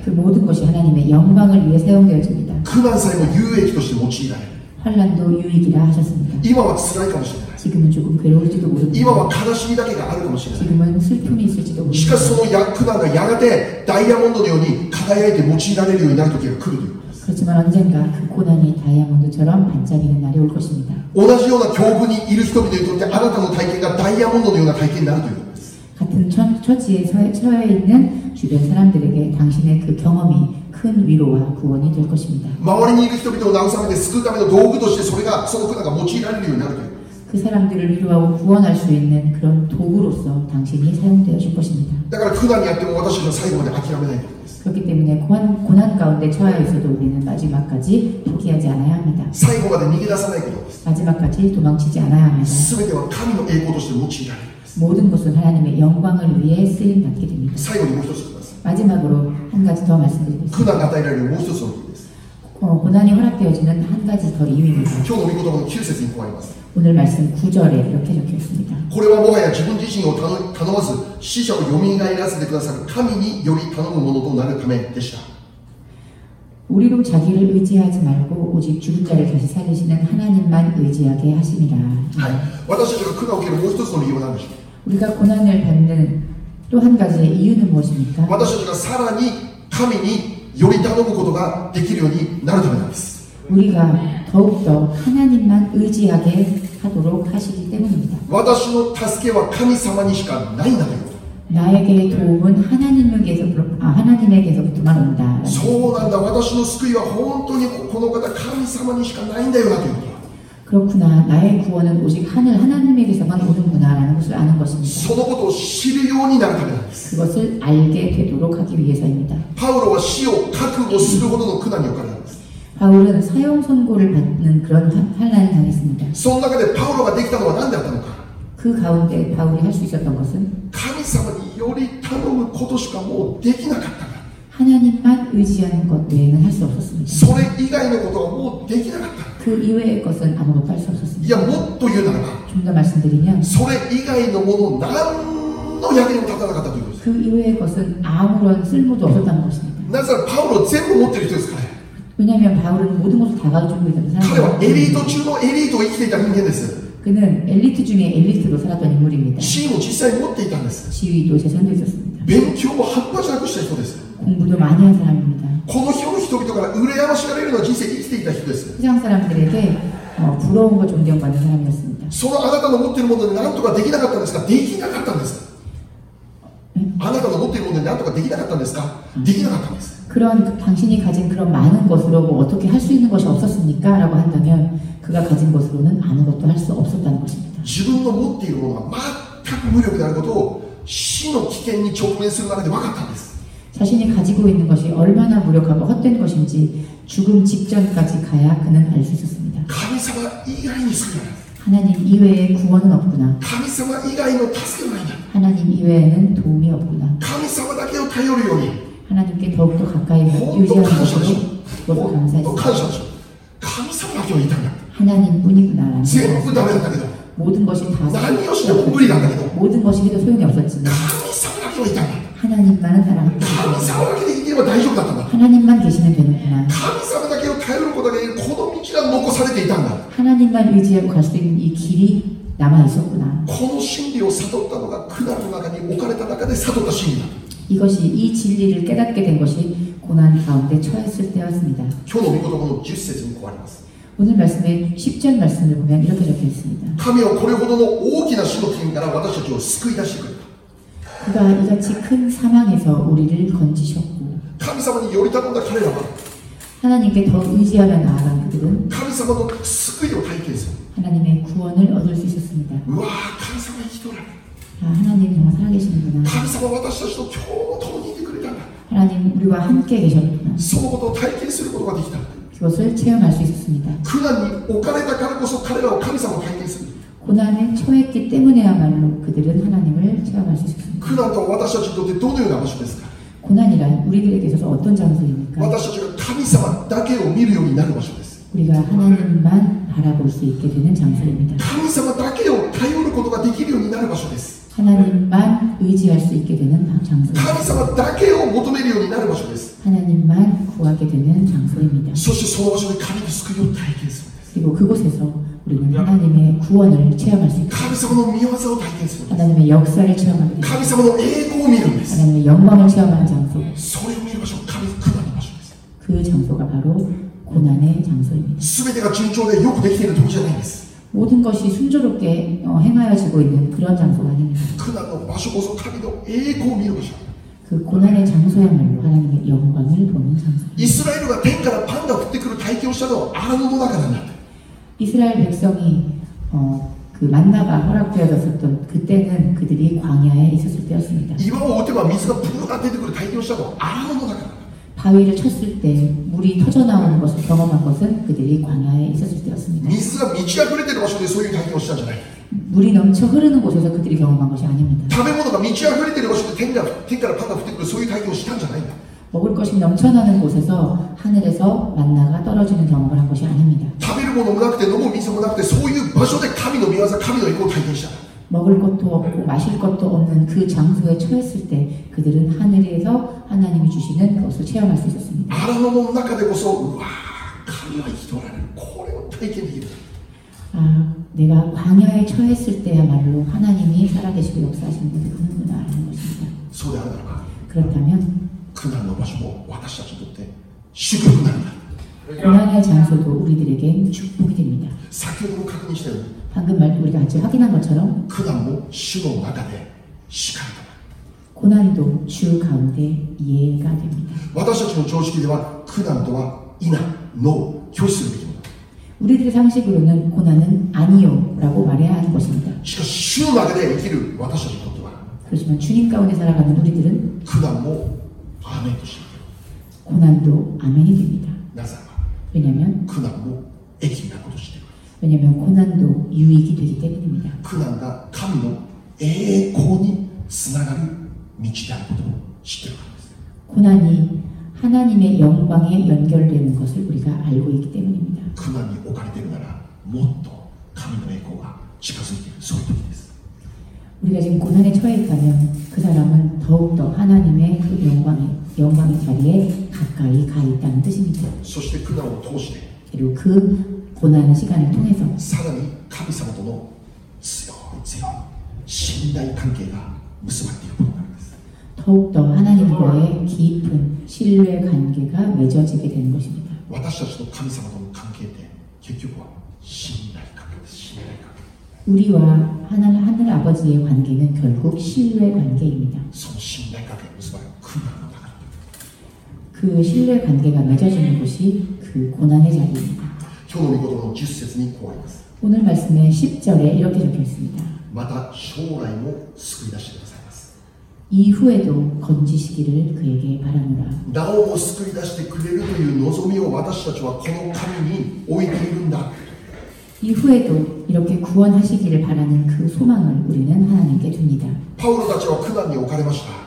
S2: 그 모든 것이 하나님의 영광을 위해 사용되어집니다.
S3: 그만 사이고 유의 기도시 모치이라. る
S2: 환란도 유익이라 하셨습니다.
S3: 今は辛いかもしれない
S2: 지금은 조금 괴로울지도
S3: 今
S2: 모릅니다.
S3: は悲しみだけがあるかもしれない
S2: 지금은 슬픔이 있을지도
S3: しかし
S2: 모릅니다.
S3: そのや苦難がやがてダイヤモンドのように輝いて用いられるようになる時が来るということです
S2: 그렇지만 언젠가 그 고난이 다이아몬드처럼 반짝이는 날이 올 것입니다.
S3: 同じような境遇にいる人々にとってあなたの体験がダイヤモンドのような体験になるということです
S2: 같은 처, 처지에 처해, 처해 있는 주변 사람들에게 당신의 그 경험이 큰 위로와 구원이 될 것입니다.
S3: 周りにいる人々を慰めて救うための道具としてそれがその苦難が用いられるようになるという
S2: 그 사람들을 위로하고 구원할 수 있는 그런 도구로서 당신이 사용되어질 것입니다.
S3: だから苦難にあっても私たちは最後まで諦めないということです
S2: 그렇기 때문에 고난, 고난 가운데 처해 있어도 우리는 마지막까지 포기하지 않아야 합니다.
S3: 最後まで逃げ出さないことです
S2: 마지막까지 도망치지 않아야 합니다.
S3: 全ては神の栄光として用いられるんです
S2: 모든 것은 하나님의 영광을 위해 쓰임 받게 됩니다.
S3: 最後にもう一つください
S2: 마지막으로 한 가지 더 말씀드리겠습니다.
S3: 苦難が与えられるもう一つの理由です
S2: 어, 고난이 허락되어지는 한 가지 더 이유입니다.
S3: 今日の御言葉の9節にこうあります
S2: 오늘 말씀 9절에 이렇게 적혀 있습니다.
S3: これはもはや自分自身を頼頼まず死者をよみがえらせてくださる神により頼むものとなるためでした
S2: 우리로 자기를 의지하지 말고 오직 죽은 자를 다시 살리시는 하나님만 의지하게 하심이라.
S3: はい私たちが苦難を受けるもう一つの理由は何でしょう
S2: 우리가 고난을 받는 또 한 가지의 이유는 무엇입니까?
S3: 私たちがさらに神により頼むことができるようになるためなんです
S2: 우리가 더욱더 하나님만 의지하게 하도록 하시기 때문입니다.
S3: 私の助けは神様にしかないんだということ
S2: 나에게 도움은 하나님에게서 아, 하나님에게서부터만 온다.
S3: そうなんだ私の救いは本当にこの方神様にしかないんだよなということ
S2: 그렇구나. 나의 구원은 오직 하늘 하나님에게서만 오는구나라는 것을 아는 것입니다.
S3: そのことを知るようになるためなんです
S2: 그것을 알게 되도록 하기 위해서입니다.
S3: パウロは死を覚悟するほどの苦難に置かれたんです
S2: 바울은 사형 선고를 받는 그런 환- 환란을 당했습니다.
S3: その中でパウロができたのは何であったのか
S2: 그 가운데 바울이 할 수 있었던 것은
S3: 神様により頼むことしかもうできなかったんだ
S2: 하나님만 의지하는 것 외에는 할 수 없었습니다.
S3: それ以外のことはもうできなかった
S2: 그 이외의 것은 아무것도 할 수
S3: い
S2: 없었습니다.
S3: やもっと言うならば
S2: 좀 더 말씀드리면
S3: それ以外のもの何の役にも立たなかったということです
S2: 그 이외의 것은 아무런 쓸모도 없었다는 것입니다.
S3: なぜならパウロ全部持ってる人ですから
S2: 왜냐하면 바울은 모든 것을 다 가지고 있는
S3: 彼はエリー
S2: 사람이에요.
S3: ト中のエリートを生きていた人間です
S2: 그는 엘리트 중에 엘리트로 살았던 인물입니다.
S3: 地位も実際持っていたんです
S2: 지위도 재산도 있었습니다.
S3: 勉強も半端じゃなくした人です
S2: 공부도 많이 한 사람입니다.
S3: この世の人々から羨ましがられるような人生生きていた人です
S2: 세상 사람들에게 어, 부러움과 존경받는 사람이었습니다.
S3: そのあなたの持っているもので何とかできなかったんですかできなかったんですあなたの持っているもので何とかできなかったんですかできなかったんです
S2: 그런 그- 당신이 가진 그런 많은 것으로 뭐 어떻게 할 수 있는 것이 없었습니까? 라고 한다면 그가 가진 것으로는 아무것도 할 수 없었다는 것입니다.
S3: 自分の持っているものが全く無力であることを死の危険に直面する中で分かったんです
S2: 자신이 가지고 있는 것이 얼마나 무력하고 헛된 것인지 죽음 직전까지 가야 그는 알 수 있었습니다.
S3: 神様以外に救いがない
S2: 하나님 이외에 구원은 없구나.
S3: 神様以外の助けがないんだ
S2: 하나님 이외에는 도움이 없구나.
S3: 神様だけを頼るように
S2: 하나님께 더욱더 가까이
S3: 어,
S2: 유지하는
S3: 또
S2: 것으로
S3: 감사하죠.
S2: 그것을
S3: 本当
S2: 감사했습니다.
S3: 感謝でしょ神様だけを言いたんだ
S2: 하나님뿐이구나라는
S3: 全
S2: 생각을
S3: 部ダメだったけど
S2: 모든 것이 다
S3: 何をしても無理なんだけど
S2: 모든 것이 해도 소용이 없었지만
S3: 神様だけを言いたんだ
S2: 하나님만은 따라갔다.
S3: 神様だけで生きれば大丈夫だったんだ
S2: 하나님만 계시면 되는구나.
S3: 神様だけを頼ることができるこの道が残されていたんだ
S2: 하나님만 의지하고 갈 수 있는 이 길이 남아 있었구나.
S3: この真理を悟ったのが苦難の中に置かれた中で悟った真理だ
S2: 이것이 이 진리를 깨닫게 된 것이 고난 가운데 처했을 때였습니다.
S3: 今日の御言葉の10節にこうあります
S2: 오늘 말씀의 10절 말씀을 보면 이렇게 적혀 있습니다.
S3: 神はこれほどの大きな死の危険から私たちを救い出してくれた
S2: 그가 이같이 큰 사망에서 우리를 건지셨고
S3: 神様により頼んだ彼らは
S2: 하나님께 더 의지하며 나아간 그들은
S3: 神様の救いを体験する
S2: 하나님의 구원을 얻을 수 있었습니다.
S3: うわー神様生きとられる
S2: 아, 하나님 정말 살아계시는구나.
S3: 神様は私たちと今日も共にいてくれたんだ
S2: 하나님 우리와 함께 계셨구나.
S3: そのことを体験することができた
S2: 그것을 체험할 수 있었습니다.
S3: 苦難に置かれたからこそ彼らを神様を体験する
S2: 고난에 처했기 때문에야말로 그들은 하나님을 체험할 수 있었습니다.
S3: 苦難とは私たちにとってどのような場所ですか
S2: 고난이란 우리들에게 있어서 어떤 장소입니까?
S3: 私たちが神様だけを見るようになる場所です
S2: 우리가 하나님만 바라볼 수 있게 되는 장소입니다.
S3: 神様だけを頼ることができるようになる場所です
S2: 하나님만 의지할 수 있게 되는 장소입니다.
S3: 神様だけを求めるようになる場所です
S2: 하나님만 구하게 되는 장소입니다.
S3: そしてその場所で神の救いを体験するんです
S2: 그리고 그곳에서 우리는 하나님의 구원을 체험할 수 있고
S3: 神様の見業を体験するんです
S2: 하나님의 역사를 체험하게 됩니다.
S3: 神様の栄光を見るんです
S2: 하나님의 영광을 체험하는 장소.
S3: それを見る場所神苦難の場所です
S2: 그 장소가 바로 고난의 장소입니다. 모든 것이 순조롭게 어, 행하여지고 있는 그런 장소가 아닙니다.
S3: 그,
S2: 그 고난의 장소야말로 하나님의 영광을 보는 장소.
S3: 이스라엘과 탱가라 판다 그때그로 다이기오샤도 아무도나가나
S2: 이스라엘 백성이 어, 그 만나가 허락되어졌었던 그때는 그들이 광야에 있었을 때였습니다.
S3: 이와 오때와 미스가 부르가 되는 그로 다이기오샤도 아무도나가나
S2: 바위를 쳤을 때 물이 터져 나오는 것을 경험한 것은 그들이 광야에 있었을 때였습니다.
S3: 水が満ち溢れてる場所でそういう体験をしたんじゃない
S2: 물이 넘쳐 흐르는 곳에서 그들이 경험한 것이 아닙니다.
S3: 食べ物が満ち溢れてる場所で天が天からパンが降ってくるそういう体験をしたんじゃないんだ
S2: 먹을 것이 넘쳐나는 곳에서 하늘에서 만나가 떨어지는 경험을 한 것이 아닙니다.
S3: 食べるものもなくて飲む水もなくてそういう場所で神の御業神の栄光を体験した
S2: 먹을 것도 없고 마실 것도 없는 그 장소에 처했을 때 그들은 하늘에서 하나님이 주시는 것을 체험할 수 있었습니다. 아, 내가 광야에 처했을 때야말로 하나님이 살아계시고 역사하시는 분이 있는구나 하는 것입니다. 그렇다면
S3: 그날 너마시고 와다시 아침부터 시급 날입니다.
S2: 고난의 장소도 우리들에겐 축복이 됩니다.
S3: 先ほども確認したように
S2: 방금 말 우리가 같이 확인한 것처럼
S3: 苦難も主の中で叱ると
S2: 고난도 주 가운데 이해가 됩니다.
S3: 私たちの常識では苦難とは否ノー拒否するべきもの
S2: 우리들의 상식으로는 고난은 아니요라고 말해야 하는 것입니다.
S3: しかし主の中で生きる私たちにとっては
S2: 그렇지만 주님 가운데 살아가는 우리들은
S3: 苦難もアーメンとしてい
S2: 고난도 아멘이 됩니다.
S3: るなぜならば
S2: 왜냐하면
S3: 苦難も益になることを知っている
S2: 왜냐하면 고난도 유익이 되기 때문입니다.
S3: 苦難が神の栄光につながる道であることを知っているからです
S2: 고난이 하나님의 영광에 연결되는 것을 우리가 알고 있기 때문입니다.
S3: 苦難に置かれているならもっと神の栄光が近づいているそういう時です
S2: 우리가 지금 고난에 처해 있다면 그 사람은 더욱더 하나님의 그 영광의 영광의 자리에 가까이 가 있다는 뜻입니다.
S3: そして苦難を通して
S2: 그리고 그 고난의 시간을 통해서
S3: さらに神様との強い強い信頼関係が結ばれていることなんです
S2: 더욱더 하나님과의 깊은 신뢰 관계가 맺어지게 되는 것입니다.
S3: 私たちと神様との関係って結局は信頼関係です信頼関係
S2: 우리와 하늘, 하늘 아버지의 관계는 결국 신뢰 관계입니다.
S3: その信頼関係
S2: 그 신뢰 관계가 맺어지는 곳이 그 고난의 자리입니다.
S3: 今日の御言葉の10節にこうあります
S2: 오늘 말씀의 10절에 이렇게 적혀 있습니다.
S3: また将来も救い出してくださいます
S2: 이후에도 건지시기를 그에게 바라노라.
S3: なおも救い出してくれるという望みを私たちはこの神に置いているんだ
S2: 이후에도 이렇게 구원하시기를 바라는 그 소망을 우리는 하나님께 둡니다.
S3: パウロたちは苦難に置かれました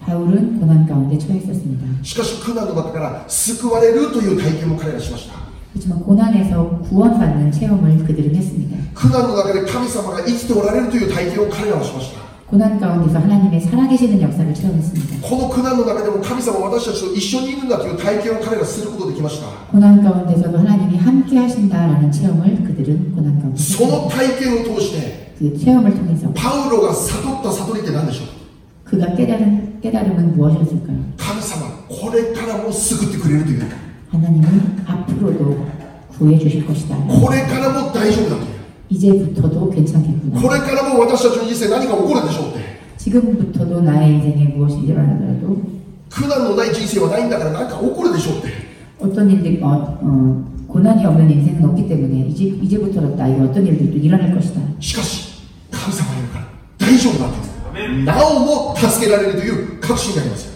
S2: 바울은 고난 가운데 처했었습니다.
S3: しかし苦難の中から救われるという体験も彼らしました
S2: 그렇지만 고난에서 구원받는 체험을 그들은 했습니다.
S3: 苦難の中で神様が生きておられるという体験を彼らはしました
S2: 고난 가운데서 하나님의 살아계시는 역사를 체험했습니다.
S3: この苦難の中でも神様は私たちと一緒にいるんだという体験を彼らはすることができました
S2: 고난 가운데서도 하나님이 함께 하신다라는 체험을 그들은 고난 가운데
S3: その体験を通して
S2: 그 체험을 통해서
S3: パウロが悟った悟りって何でしょう
S2: 그가 깨달은 깨달음은 무엇이었을까요?
S3: 감사만 고레카라고 스그트 그리는 데요
S2: 하나님은 앞으로도 구해 주실 것이다.
S3: 고레카라고 다이쇼다.
S2: 이제부터도 괜찮겠구나.
S3: 고레카라고 와다시아준 인생 나니가 오고라데쇼
S2: 지금부터도 나의 인생에 무엇이 일어나더라도
S3: 그날로 나의 인생은 나인다가 나니까 오고라데쇼
S2: 어떤 일들 어, 어 고난이 없는 인생은 없기 때문에 이제 이제부터는 나에게 어떤 일들도 일어날 것이다.
S3: 시카시 감사만 해라. 다이쇼다. 夫だとなおも助けられるという確信がありますよ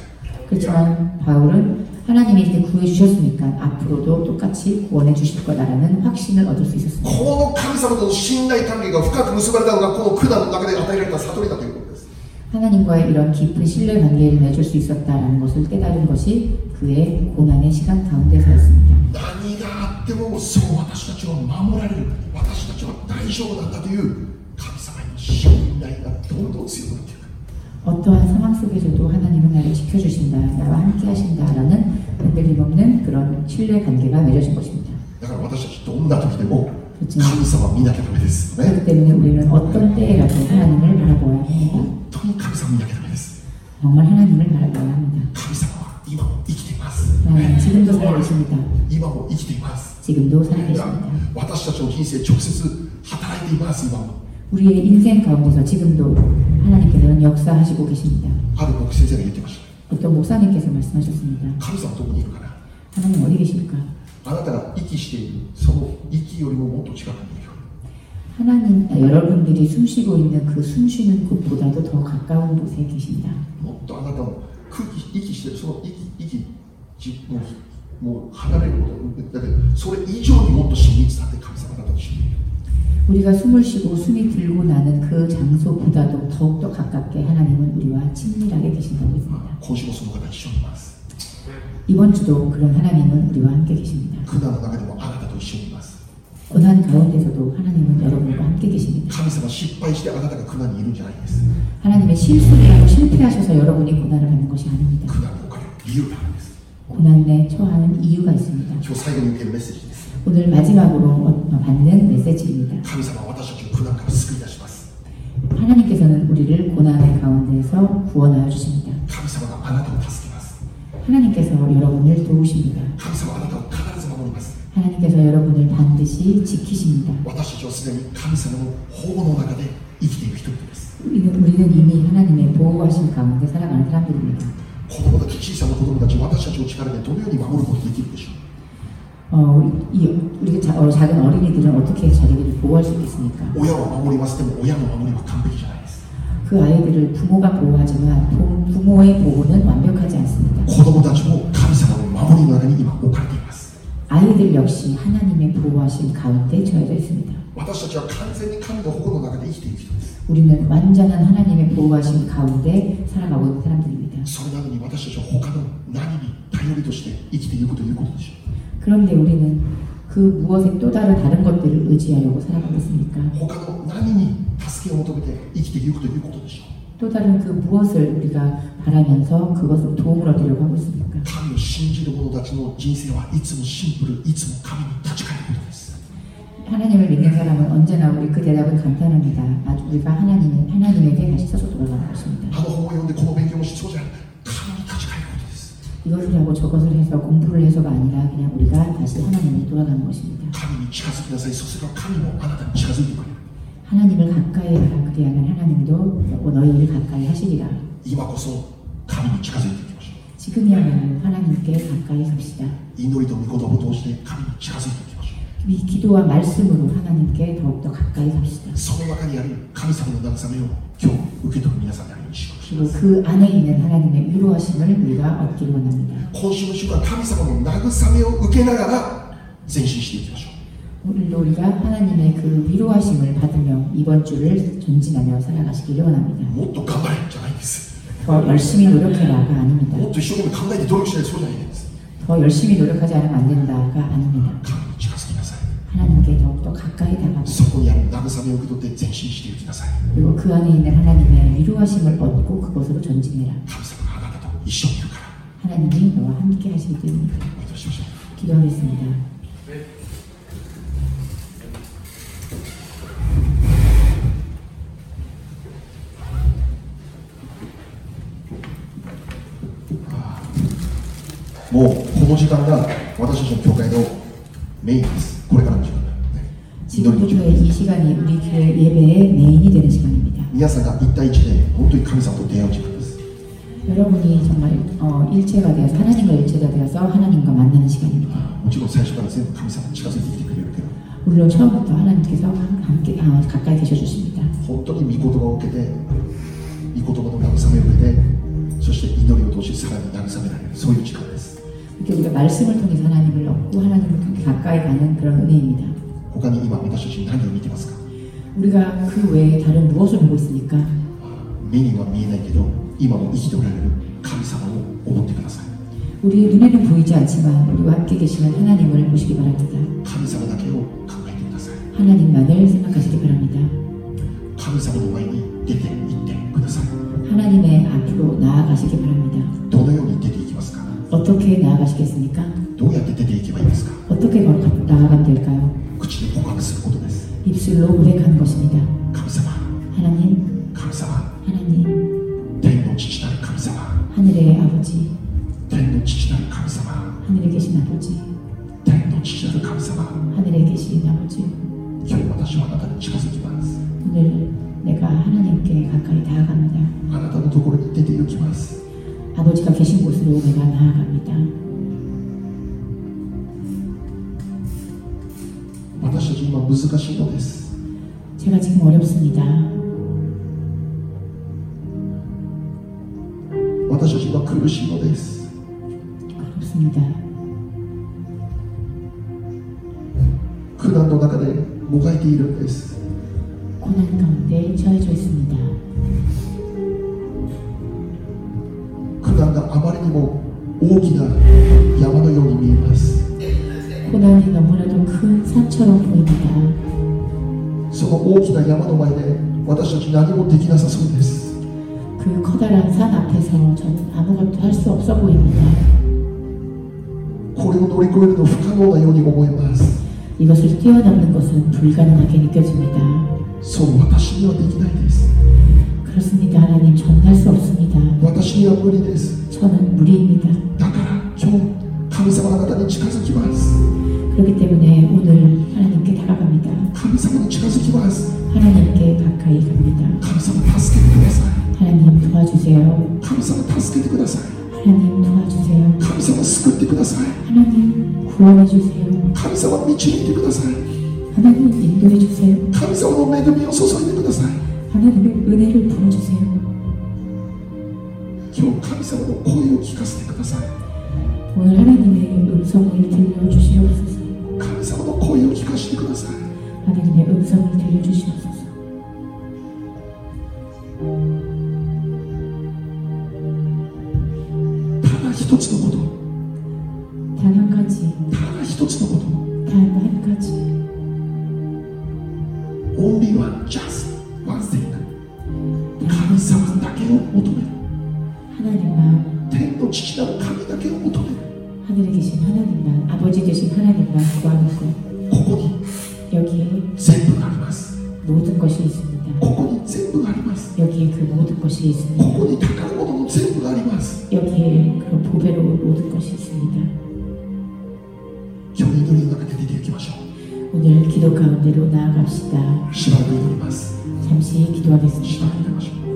S2: 그렇지만 바울은 하나님이 이렇게 구해 주셨으니까 앞으로도 똑같이 구원해 주실 거다라는 확신을 얻을 수 있었습니다.
S3: この神様との信頼関係が深く結ばれたのがこの苦難の中で与えられた悟りだということです
S2: 하나님과의 이런 깊은 신뢰 관계를 맺을 수 있었다라는 것을 깨달은 것이 그의 고난의 시간 가운데서였습니다.
S3: 何があってもそう私たちは守られる私たちは大丈夫なんだという神様への信頼がどんどん強くなっていく
S2: 어떠한 상황 속에서도 하나님은 나를 지켜주신다, 나와 함께 하신다라는 흔들림 없는 그런 신뢰 관계가 맺어진 것입니다.
S3: だから私たちどんな時でも神様を見なきゃダメですよね
S2: 그렇기 때문에 우리는 어떤 때라도 하나님을 바라보아야 합니다.
S3: 本当に神様を見なきゃダメです
S2: 정말 하나님을 바라보아야 합니다.
S3: 神様は今も生きています
S2: 하나님 지금도 살아계십니다.
S3: 今も生きています
S2: 지금도 살아계십니다.
S3: 私たちの人生直接働いています今も
S2: 우리의 인생 가운데서 지금도 하나님께서는 역사하시고 계십니다. 어떤 목사님께서 말씀하셨습니다. 하나님 어디 계십니까? 하나님 여러분들이 숨쉬고 있는 그 숨쉬는 곳보다도 더 가까운 곳에 계신다.
S3: 또 하나가 그 이기 이기 지뭐 하나를 모두 소리 이전이 모두 신이 있을 감사하다고 신이.
S2: 우리가 숨을 쉬고 숨이 들고 나는 그 장소보다도 더욱더 가깝게 하나님은 우리와 친밀하게 계신다고 했습니다. 이번 주도 그런 하나님은 우리와 함께 계십니다. 고난 가운데서도 하나님은 여러분과 함께 계십니다. 하나님의 실수를 실패하셔서 여러분이 고난을 받는 것이 아닙니다. 고난에 처하는 이유가 있습니다.
S3: 今日最後に受けるメッセージです
S2: 오늘 마지막으로 받는 메시지입니다.
S3: 神様は私たちを苦難から救い出します
S2: 하나님께서는 우리를 고난의 가운데서 구원하여 주십니다.
S3: 神様があなたを助けます
S2: 하나님께서 여러분을 도우십니다.
S3: 神様はあなたを必ず守ります
S2: 하나님께서 여러분을 반드시 지키십니다.
S3: 私たちはすでに神様の保護の中で生きている人々です
S2: 우리는, 우리는 이미 하나님의 보호하심 가운데 살아가는 사람들입니다.
S3: 子供たち小さな子供たち私たちの力でどのように守ることができるでしょう
S2: 어, 이, 우리 자, 어, 작은 어린이들은 어떻게 자기들을 보호할 수 있겠습니까?
S3: 親は守りますでも親の守りは完璧じゃないです
S2: 그 아이들을 부모가 보호하지만 부- 부모의 보호는 완벽하지 않습니다.
S3: 子供たちも神様の守りの中に今置かれています
S2: 아이들 역시 하나님의 보호하심 가운데 처해져 있습니다.
S3: 私たちは完全に神の保護の中で生きている人です
S2: 우리는 완전한 하나님의 보호하심 가운데 살아가고 있는 사람들입니다.
S3: それなのに私たちは他の何に頼りとして生きていくということでしょ
S2: 그런데 우리는 그 무엇에 또 다른 다른 것들을 의지하려고 살아가고 있습니까?
S3: う他の何に助けを求めて生きていくということでしょ
S2: 또 다른 그 무엇을 우리가 바라면서 그것으로 도움을 얻으려고 하고 있습니까?
S3: う神を信じる者たちの人生はいつもシンプルいつも神に立ち返ることです
S2: 하나님을 믿는 사람은 언제나 우리 그 대답은 간단합니다. 아주 우리가 하나님, 하나님에게 다시 서서 돌아가는 것입니다.
S3: あの本を読んでこの勉強もしそうじゃ
S2: 이것을 하고 저것을 해서 공부를 해서가 아니라 그냥 우리가 다시 하나님으로 돌아가는 것입니다. 하나님을 가까이 하라 그리하면 하나님도 너희를 가까이 하시리라. 지금이야말로 하나님께 가까이 갑시다.
S3: 이 노래도 믿고 너무 도시에 하나님 지가서
S2: 이 기도와 말씀으로 하나님께 더욱더 가까이 갑시다. 그리고 그 안에 있는 하나님의 위로하심을 우리가 얻기를 원합니다. 오늘도 우리가 하나님의 그 위로하심을 받으며 이번 주를 전진하며 살아가시기를 원합니다. 더 열심히 노력해라가 아닙니다. 더 열심히 노력하지 않으면 안 된다가 아닙니다.
S3: 神に近づきなさい
S2: 하나님께 더욱더 가까이 다가가
S3: そこにある慰めを受け取って前進していきなさい
S2: 그리고 그 안에 있는 하나님의 위로하심을 얻고 그곳으로 전진해라.
S3: 神様があなたと一緒にいるから
S2: 하나님이 너와 함께 하실 때입니다.
S3: お祈りしましょう
S2: 기도하겠습니다.
S3: もうこの時間が私たちの教会のメインです これからの時間だ、ね、祈りの時間
S2: 지금부터의 이 시간이 우리 교회 예배의 메인이 되는 시간입니다.
S3: 皆さんが一対一で本当に神様と出会う時間です
S2: 여러분이 정말 어, 일체가 되어서 하나님과 일체가 되어서 하나님과 만나는 시간입니다.
S3: もちろん最初から全部神様に近づいてきてくれるけど
S2: 물론 처음부터 하나님께서 함께 아, 가까이 계셔 주십니다.
S3: 本当に御言葉を受けて御言葉の慰めを受けてそして祈りを通しさらに慰められるそういう時間です
S2: 이렇게 우리가 말씀을 통해서 하나님을 얻고 하나님을 통해 가까이 가는 그런 은혜입니다.
S3: 他に今私たちに何を見てますか
S2: 우리가 그 외에 다른 무엇을 보고 있습니까?
S3: 目には見えないけど今も生きておられる神様を思ってください
S2: 우리 눈에는 보이지 않지만 우리와 함께 계시는 하나님을 보시기 바랍니다.
S3: 神様だけを考えてください
S2: 하나님만을 생각하시기 바랍니다.
S3: 神様の前に出て行ってください
S2: 하나님의 앞으로 나아가시기 바랍니다.
S3: どのように出ていきますか
S2: 어떻게 나아가시겠습니까?
S3: どうやって出ていけばいいですか
S2: 어떻게 걸어 나아가면 될까요?
S3: 口で告白することです
S2: 입술로 고백하는 것입니다.
S3: 神様
S2: 하나님,
S3: 神様
S2: 하나님,
S3: 天の父なる神様
S2: 하늘의 아버지,
S3: 天の父なる神様
S2: 하늘에 계신 아버지,
S3: 天の父なる神様
S2: 하늘에 계신 아버지.
S3: 今日私はあなたに近づきます
S2: 오늘 내가 하나님께 가까이 나아갑니다.
S3: あなたのところに出て行きます
S2: 아버지가 계신 곳으로 내가 나아갑니다. 제가 지금 어렵습니다. 고난이 너무나도 큰 산처럼 보입니다.
S3: その大きな山の前で私たち何もできなさそうです
S2: 그 커다란 산 앞에서 저는 아무것도 할 수 없어 보입니다.
S3: これを乗り越えるの不可能なように思います
S2: 이것을 뛰어넘는 것은 불가능하게 느껴집니다.
S3: そう私にはできないです
S2: 그렇습니다. 하나님, 저는 할 수 없습니다.
S3: 私には無理です
S2: 저는 무리입니다.
S3: だから今日神様があなたに近づきます
S2: 그렇기 때문에 오늘 하나님께 다가갑니다.
S3: 神様に近づきます
S2: 하나님께 가까이 갑니다.
S3: 神様助けてください
S2: 하나님 도와주세요.
S3: 神様助けてください
S2: 하나님 도와주세요.
S3: 神様救ってください
S2: 하나님 구원해 주세요.
S3: 神様導いてください
S2: 하나님 인도해 주세요.
S3: 神様の恵みを注いでください
S2: 하나님의 은혜를 부어주세요.
S3: 今日神様の声を聞かせてください
S2: 오늘 하나님의 음성을 들려주시옵소서.
S3: 神様の声を聞かせてください。
S2: 것이 있습니다.
S4: ここに宝物の全部があります
S2: 여기에 그 보배로 모든 것이 있습니다.
S4: 今日祈りの中で出ていきましょ
S2: 오늘 기도 가운데로 나아갑시다.
S4: うしばらく祈ります
S2: 잠시
S4: しばらく
S2: 기도하겠습니다.
S4: 祈りましょう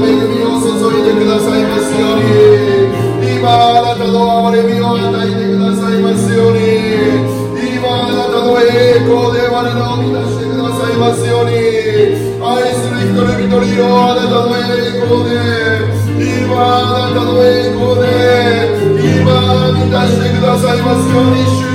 S3: の恵みを注いでくださいますように今あなたの憐れみを与えてくださいますように今あなたの栄光で我らを満たしてくださいますように愛する一人一人をあなたの栄光で今あなたの栄光で今満たしてくださいますように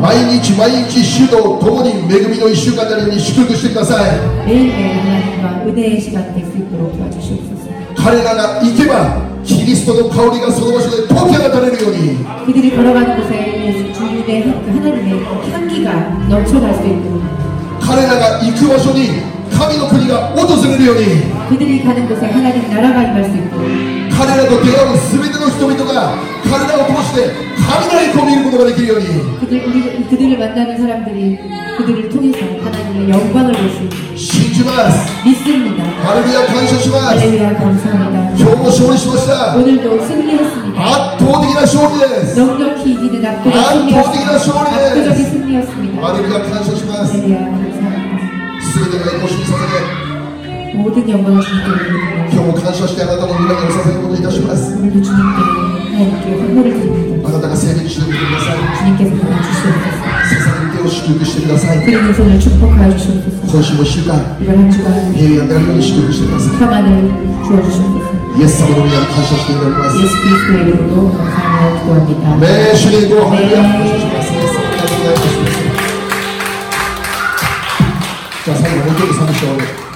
S3: 毎日毎日主と共に恵みの1週間のように祝福してください。彼らが行けばキリストの香りがその場所で溶け渡れるように。彼らが行く場所に神の国が訪れるように。彼らと出会う全ての人々が彼らを通して 하나님을 거미는 것도 되기 위하니
S2: 그 들, 그들을 만나는 사람들이 그들을 통해서 하나님의 영광을 볼 수 있는
S3: 신주마스
S2: 믿습니 다.
S3: 할렐루야 감사합니 다.
S2: 할렐루야 감사합니 다.
S3: 교모 소리시마사
S2: 오늘도 승리했습니 다.
S3: 압도적이나 소리스
S2: 넉넉히 이기는 압도적
S3: 인 압도적이나
S2: 승리였습니 다.
S3: 압도적인 소리
S2: 스 승리였습니 다.
S3: 할렐루야 감사합니 다.
S2: 할렐루야 감사합니 다.
S3: 쓰레기가 있고 신사상에
S2: 모든 영광을 주님께 올립니 다.
S3: 교모 감사시대 하나 더 올리는 영사상에 모두 이다시마스
S2: 오늘도 주님께
S3: あなたが聖霊にしてください。捧げる手を祝福してください。今週も1週間、平安であるように祝福してください。イエス様の皆に感謝しております。名主にご拝礼を感謝します。じゃあ最後、もう一人寂し
S5: い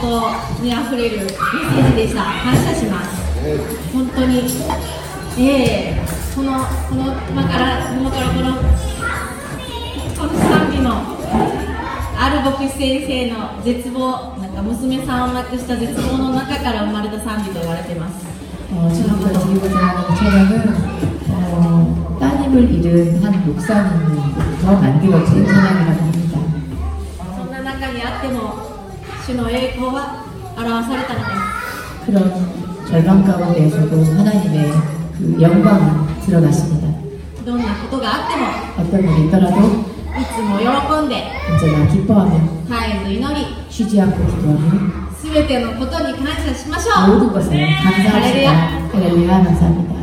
S5: 希望とにあふれるメッセージでした感謝します本当にええこのこの今から今からこのこの賛美のある牧師先生の絶望なんか娘さんを亡くした絶望の中から生まれた賛美と言われてます
S2: 어, 지금부터 드리고자 하는 찬양은 어, 따님을 잃은 한 목사님으로부터 만들어진 찬양이라고
S5: 主の栄光は表されたのです
S2: 그런 절망 가운데에서도 하나님의 그 영광이 드러났습니다.
S5: どんなことがあっても
S2: 어떤 일이 있더라도
S5: いつも喜んで
S2: 언제나 기뻐하며
S5: 絶えず祈り
S2: 쉬지 않고 기도하며
S5: すべてのことに感謝しましょう
S2: 모든 것에 감사합니다. 할렐루야 감사합니다.